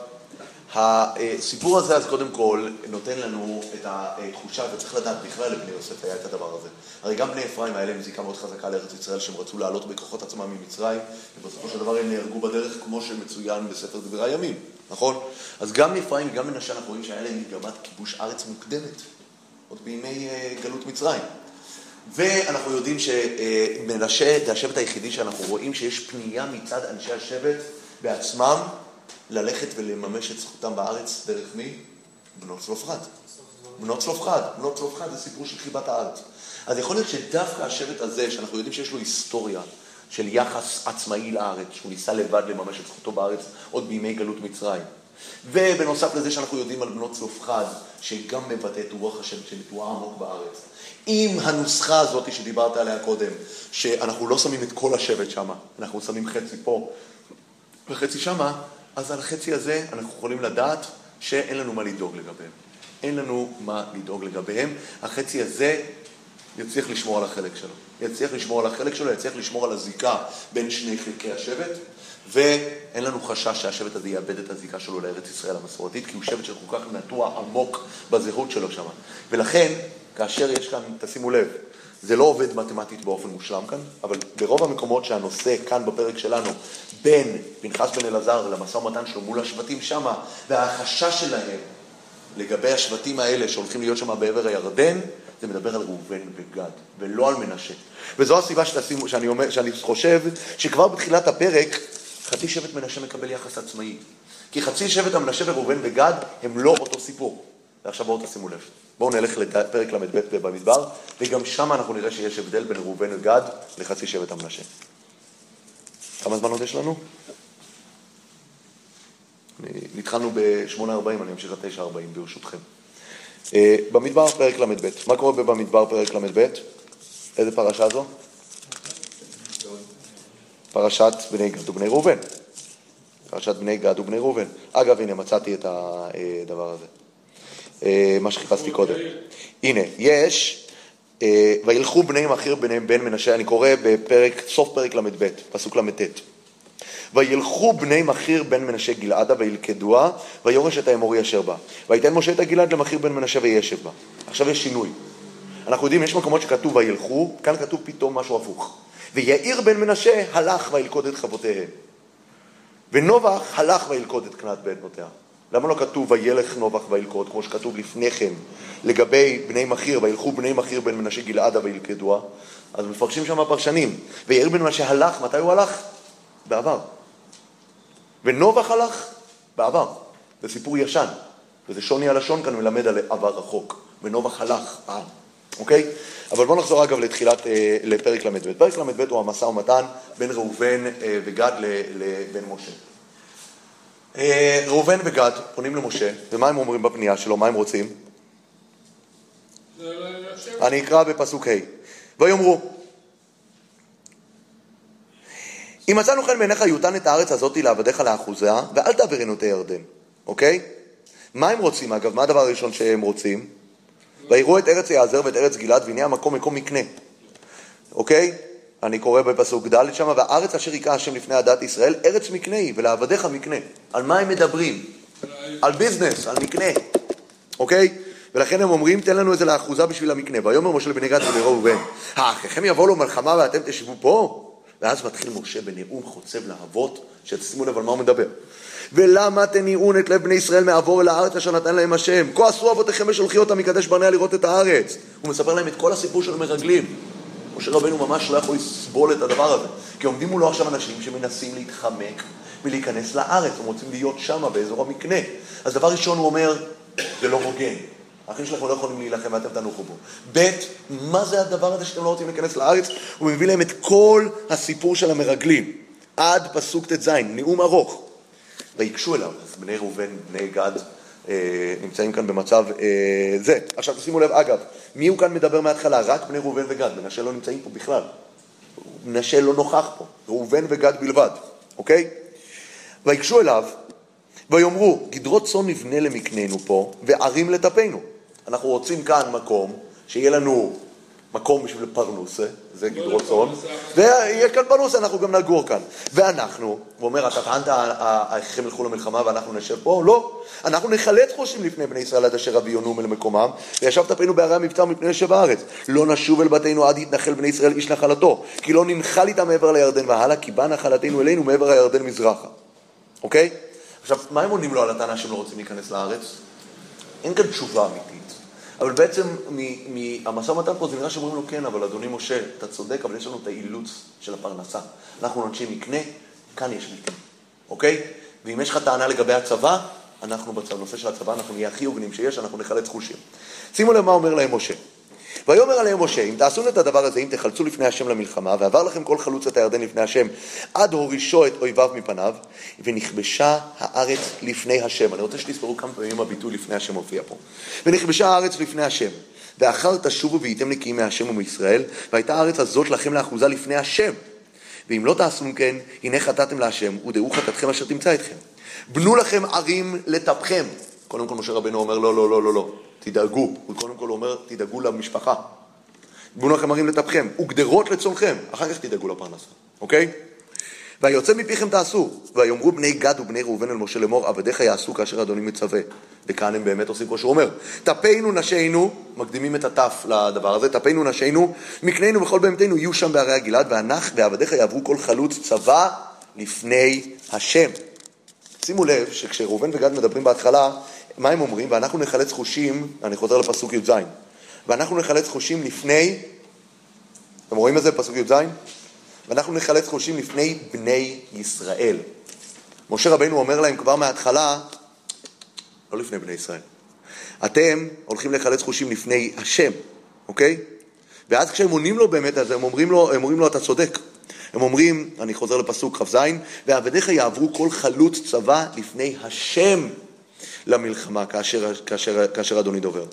הסיפור הזה, אז קודם כל, נותן לנו את התחושה, וצריך לדעת, בכלל לבני יוסף היה את הדבר הזה. הרי גם בני אפרים היה להם זיקה מאוד חזקה לארץ ישראל, שהם רצו לעלות בכוחות עצמם ממצרים, ובסופו של דבר הם נהרגו בדרך, כמו שמצוין בספר דברי הימים, נכון? אז גם מאפרים וגם מנשה אנחנו רואים שהיה להם מגמת כיבוש ארץ מוקדמת, עוד בימי אה, גלות מצרים. ואנחנו יודעים שמנשה זה השבט היחידי שאנחנו רואים שיש פנייה מצד אנשי השבט בעצמם ללכת ולממש את זכותם בארץ דרך מי? בנות צלופחד. בנות צלופחד. בנות צלופחד זה סיפור של חיבת הארץ. אז יכול להיות שדווקא השבט הזה, שאנחנו יודעים שיש לו היסטוריה של יחס עצמאי לארץ, שהוא ניסה לבד לממש את זכותו בארץ עוד בימי גלות מצרים. ובנוסף לזה שאנחנו יודעים על בנות צלופחד, שגם מבטא את רוח השם שנטועה עמוק בארץ. עם הנוסחה הזאת שדיברת עליה קודם, שאנחנו לא שמים את כל השבט שם, אנחנו שמים חצי פה וחצי שמה, אז על החצי הזה אנחנו יכולים לדעת שאין לנו מה לדאוג לגביהם. אין לנו מה לדאוג לגביהם. החצי הזה יצליח לשמור על החלק שלו. יצליח לשמור על החלק שלו, יצליח לשמור על הזיקה בין שני חלקי השבט, ואין לנו חשש שהשבט הזה יאבד את הזיקה שלו לארץ ישראל המסורתית, כי הוא שבט שכל כך נטוע עמוק בזהות שלו שם. ולכן, כאשר יש כאן, תשימו לב, זה לא עובד מתמטית באופן מושלם כאן, אבל ברוב המקומות שהנושא כאן בפרק שלנו, בין פנחס בן אלעזר למשא ומתן שלו מול השבטים שמה, והחשש שלהם לגבי השבטים האלה שהולכים להיות שם בעבר הירדן, זה מדבר על ראובן וגד, ולא על מנשה. וזו הסיבה שתשימו, שאני, אומר, שאני חושב שכבר בתחילת הפרק, חצי שבט מנשה מקבל יחס עצמאי. כי חצי שבט המנשה וראובן וגד הם לא אותו סיפור. ועכשיו בואו תשימו לב. בואו נלך לפרק ל"ב במדבר, וגם שם אנחנו נראה שיש הבדל בין ראובן וגד לחצי שבט המנשה. כמה זמן עוד יש לנו? התחלנו ב-8.40, אני אמשיך עד 9.40 ברשותכם. אה, במדבר פרק ל"ב. מה קורה במדבר פרק ל"ב? איזה פרשה זו? פרשת בני גד ובני ראובן. פרשת בני גד ובני ראובן. אגב, הנה, מצאתי את הדבר הזה. אה, מה שחיפשתי קודם. הנה, יש, אה, וילכו בני בני בן מנשה, אני קורא בפרק, סוף פרק ל"ב, פסוק ל"ט. וילכו בני מכיר בן מנשה גלעדה וילכדוה, ויורש את האמורי אשר בה. ויתן משה את הגלעד למכיר בן מנשה וישב בה. עכשיו יש שינוי. אנחנו יודעים, יש מקומות שכתוב וילכו, כאן כתוב פתאום משהו הפוך. ויאיר בן מנשה הלך וילכוד את חבותיהם. ונובח הלך וילכוד את קנת בן בנותיה. למה לא כתוב וילך נובח וילכוד, כמו שכתוב לפני כן, לגבי בני מכיר, וילכו בני מכיר בן מנשה גלעדה וילכדוה? אז מפרשים שם הפרשנים. ויאיר בן מנשה הלך, מתי הוא הלך? בעבר. ונובח הלך בעבר. זה סיפור ישן, וזה שוני הלשון כאן מלמד על עבר רחוק. ונובח הלך, אה, אוקיי? אבל בואו נחזור אגב לתחילת, אה, לפרק ל"ב. פרק ל"ב הוא המשא ומתן בין ראובן אה, וגד ל- לבן משה. אה, ראובן וגד פונים למשה, ומה הם אומרים בפנייה שלו? מה הם רוצים? אני אקרא בפסוק ה' ויאמרו אם מצאנו חן בעיניך יותן את הארץ הזאתי לעבדיך לאחוזיה ואל תעברנו את הירדן, אוקיי? מה הם רוצים אגב? מה הדבר הראשון שהם רוצים? ויראו את ארץ יעזר ואת ארץ גלעד והנה המקום מקום מקנה, אוקיי? אני קורא בפסוק ד' שם, והארץ אשר היכה השם לפני עדת ישראל, ארץ מקנה היא, ולעבדיך מקנה. על מה הם מדברים? על ביזנס, על מקנה, אוקיי? ולכן הם אומרים, תן לנו איזה לאחוזה בשביל המקנה. ויאמר משה לבני גד ובני ראובן, האחיכם יבואו לו מלחמה ואתם תשבו פה? ואז מתחיל משה בנאום חוצב להבות, שתשימו לב על מה הוא מדבר. ולמה תניעון את לב בני ישראל מעבור אל הארץ אשר נתן להם השם? כה עשו אבותיכם ושולחי אותם מקדש ברנע לראות את הארץ. הוא מספר להם את כל הסיפור של המרגלים. משה רבנו ממש לא יכול לסבול את הדבר הזה. כי עומדים מולו עכשיו אנשים שמנסים להתחמק ולהיכנס לארץ, הם רוצים להיות שם באזור המקנה. אז דבר ראשון הוא אומר, זה לא הוגן. האחים שלכם לא יכולים להילחם ואתם תנוחו בו. ב', מה זה הדבר הזה שאתם לא רוצים להיכנס לארץ? הוא מביא להם את כל הסיפור של המרגלים, עד פסוק ט"ז, נאום ארוך. וייגשו אליו, אז בני ראובן, בני גד, נמצאים כאן במצב אה, זה. עכשיו תשימו לב, אגב, מי הוא כאן מדבר מההתחלה? רק בני ראובן וגד, מנשה לא נמצאים פה בכלל. מנשה לא נוכח פה, ראובן וגד בלבד, אוקיי? ויגשו אליו, ויאמרו, גדרות צאן נבנה למקננו פה, וערים לטפנו. אנחנו רוצים כאן מקום, שיהיה לנו מקום בשביל פרנוסה, זה גדרות צאן, ויש כאן פרנוסה, אנחנו גם נגור כאן. ואנחנו, הוא אומר, אתה טענת, האחיכם ילכו למלחמה ואנחנו נשב פה? לא. אנחנו נחלץ חושים לפני בני ישראל עד אשר אביונום אל מקומם, וישב טפנו בערי המבצר מפני ישב הארץ. לא נשוב אל בתינו עד יתנחל בני ישראל איש נחלתו, כי לא ננחל איתם מעבר לירדן והלאה, כי בא נחלתנו אלינו מעבר הירדן מזרחה. אוקיי? עכשיו, מה הם עונים לו על הטענה שהם לא רוצים להיכנס לארץ? אין כאן תשובה אמיתית. אבל בעצם מהמשא ומתן פה זה נראה שאומרים לו, כן, אבל אדוני משה, אתה צודק, אבל יש לנו את האילוץ של הפרנסה. אנחנו אנשי מקנה, כאן יש מקנה, אוקיי? ואם יש לך טענה לגבי הצבא, אנחנו בנושא של הצבא, אנחנו נהיה הכי הוגנים שיש, אנחנו נחלץ חושים. שימו לב מה אומר להם משה. ויאמר עליהם משה, אם תעשו את הדבר הזה, אם תחלצו לפני השם למלחמה, ועבר לכם כל חלוץ את הירדן לפני השם, עד הורישו את אויביו מפניו, ונכבשה הארץ לפני השם. אני רוצה שתספרו כמה פעמים הביטוי לפני השם מופיע פה. ונכבשה הארץ לפני השם. ואחר תשובו והייתם נקיים מהשם ומישראל, והייתה הארץ הזאת לכם לאחוזה לפני השם. ואם לא תעשו כן, הנה חטאתם להשם, ודעו חטאתכם אשר תמצא אתכם. בנו לכם ערים לטפכם. קודם כל משה רבנו אומר לא, לא, לא, לא, לא. תדאגו. הוא קודם כל אומר, תדאגו למשפחה. בנו לכם ערים לטפכם, וגדרות לצונכם, אחר כך תדאגו לפרנסה, אוקיי? והיוצא מפיכם תעשו, ויאמרו בני גד ובני ראובן אל משה לאמור, עבדיך יעשו כאשר אדוני מצווה. וכאן הם באמת עושים כמו שהוא אומר. טפינו נשינו, מקדימים את התף לדבר הזה, טפינו נשינו, מקנינו וכל בהמתנו יהיו שם בערי הגלעד, ואנך ועבדיך יעברו כל חלוץ צבא לפני השם. שימו לב שכשראובן וגד מדברים בהתחלה, מה הם אומרים? ואנחנו נחלץ חושים, אני חוזר לפסוק י"ז, ואנחנו נחלץ חושים לפני, אתם רואים את זה בפסוק י"ז? ואנחנו נחלץ חושים לפני בני ישראל. משה רבינו אומר להם כבר מההתחלה, לא לפני בני ישראל, אתם הולכים לחלץ חושים לפני השם, אוקיי? ואז כשהם עונים לו באמת, אז הם אומרים לו, הם אומרים לו אתה צודק. הם אומרים, אני חוזר לפסוק כ"ז, ועבדיך יעברו כל חלוץ צבא לפני השם למלחמה, כאשר, כאשר, כאשר אדוני דובר.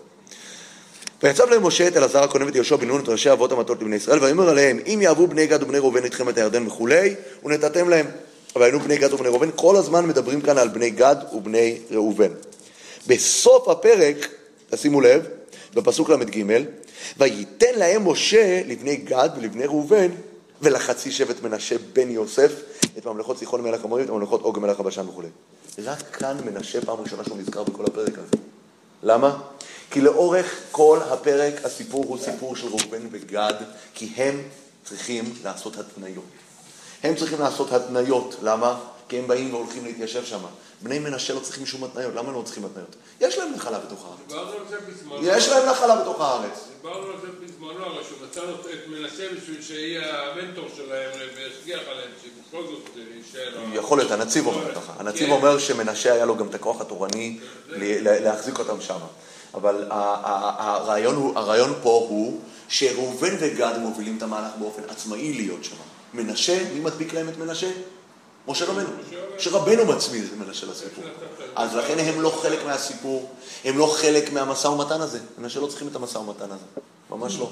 ויצב להם משה את אלעזר הכהן ואת יהושע בן נון את ראשי אבות המטות לבני ישראל, ויאמר עליהם, אם יעברו בני גד ובני ראובן איתכם את הירדן וכולי, ונתתם להם. אבל היינו בני גד ובני ראובן, כל הזמן מדברים כאן על בני גד ובני ראובן. בסוף הפרק, תשימו לב, בפסוק ל"ג, וייתן להם משה לבני גד ולבני ראובן ולחצי שבט מנשה בן יוסף את ממלכות סיחון מלך המורים, את ממלכות עוג מלך הבשן וכו'. רק כאן מנשה פעם ראשונה שהוא נזכר בכל הפרק הזה. למה? כי לאורך כל הפרק הסיפור הוא סיפור של ראובן וגד, כי הם צריכים לעשות התניות. הם צריכים לעשות התניות, למה? כי הם באים והולכים להתיישב שם. בני מנשה לא צריכים שום התניות, למה לא צריכים התניות? יש להם נחלה בתוך הארץ. יש להם נחלה בתוך הארץ. דיברנו על זה בזמנו, הרי שהוא מצא את מנסה בשביל שיהיה המנטור שלהם וישגיח עליהם, שבכל זאת יישאר... יכול להיות, הנציב אומר ככה. הנציב אומר שמנשה היה לו גם את הכוח התורני ל- להחזיק אותם שם. אבל הרעיון פה הוא שראובן וגד מובילים את המהלך באופן עצמאי להיות שם. מנשה, מי מדביק להם את מנשה? משה רבנו. שרבנו מצמיד את מנשה לסיפור. אז לכן הם לא חלק מהסיפור, הם לא חלק מהמשא ומתן הזה. מנשה לא צריכים את המשא ומתן הזה. ממש לא.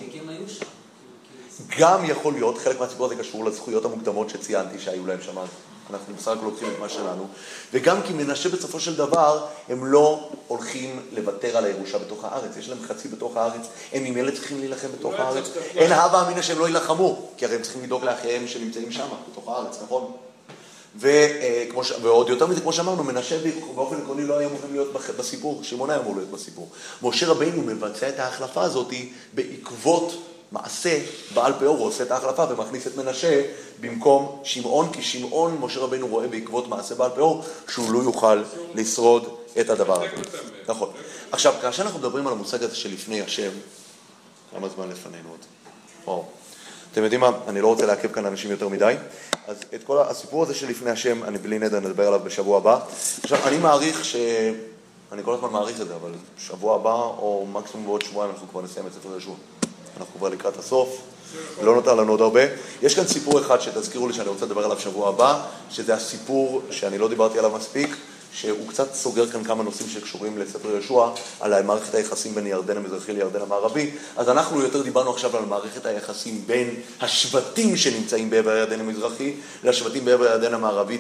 גם יכול להיות, חלק מהסיפור הזה קשור לזכויות המוקדמות שציינתי שהיו להם שם אז. אנחנו בסך הכל לוקחים את מה שלנו. וגם כי מנשה בסופו של דבר, הם לא הולכים לוותר על הירושה בתוך הארץ. יש להם חצי בתוך הארץ, הם ממילא צריכים להילחם בתוך הארץ. אין הווה אמינא שהם לא יילחמו, כי הרי הם צריכים לדאוג לאחיהם שנמצאים שם, בתוך הארץ, נכון? ועוד יותר מזה, כמו שאמרנו, מנשה באופן עקרוני לא היה אמור להיות בסיפור, שמעון היה אמור להיות בסיפור. משה רבינו מבצע את ההחלפה הזאת בעקבות מעשה בעל פאור, הוא עושה את ההחלפה ומכניס את מנשה במקום שמעון, כי שמעון, משה רבנו רואה בעקבות מעשה בעל פאור, שהוא לא יוכל לשרוד את הדבר הזה. נכון. עכשיו, כאשר אנחנו מדברים על המושג הזה של לפני השם, כמה זמן לפנינו עוד? וואו. אתם יודעים מה, אני לא רוצה לעכב כאן אנשים יותר מדי, אז את כל הסיפור הזה של לפני השם, אני בלי נדר נדבר עליו בשבוע הבא. עכשיו, אני מעריך ש... אני כל הזמן מעריך את זה, אבל שבוע הבא, או מקסימום בעוד שבועיים, אנחנו כבר נסיים את ספר ישוע. אנחנו כבר לקראת הסוף, לא נותר לנו עוד הרבה. יש כאן סיפור אחד שתזכירו לי שאני רוצה לדבר עליו שבוע הבא, שזה הסיפור שאני לא דיברתי עליו מספיק, שהוא קצת סוגר כאן כמה נושאים שקשורים לספר ישוע, על מערכת היחסים בין ירדן המזרחי לירדן המערבי. אז אנחנו יותר דיברנו עכשיו על מערכת היחסים בין השבטים שנמצאים בעבר הירדן המזרחי לשבטים בעבר הירדן המערבי.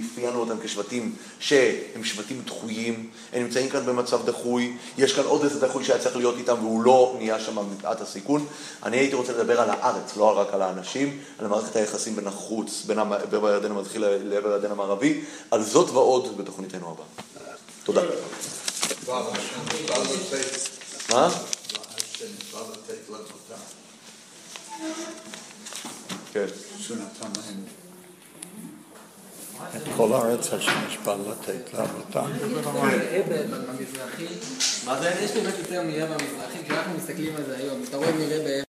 אפיינו אותם כשבטים שהם שבטים דחויים, הם נמצאים כאן במצב דחוי, יש כאן עוד איזה דחוי שהיה צריך להיות איתם והוא לא נהיה שם מפאת הסיכון. אני הייתי רוצה לדבר על הארץ, לא רק על האנשים, על מערכת היחסים בין החוץ, בין הירדן המזרחי לעבר הירדן המערבי, על זאת ועוד בתוכניתנו הבאה. תודה. השם, מה? השם, לבותם. כן. להם את כל הארץ השמש בא לתת. במזרחי, מה זה? יש באמת יותר מרבע מזרחי, כשאנחנו מסתכלים על זה היום, אתה רואה מרבע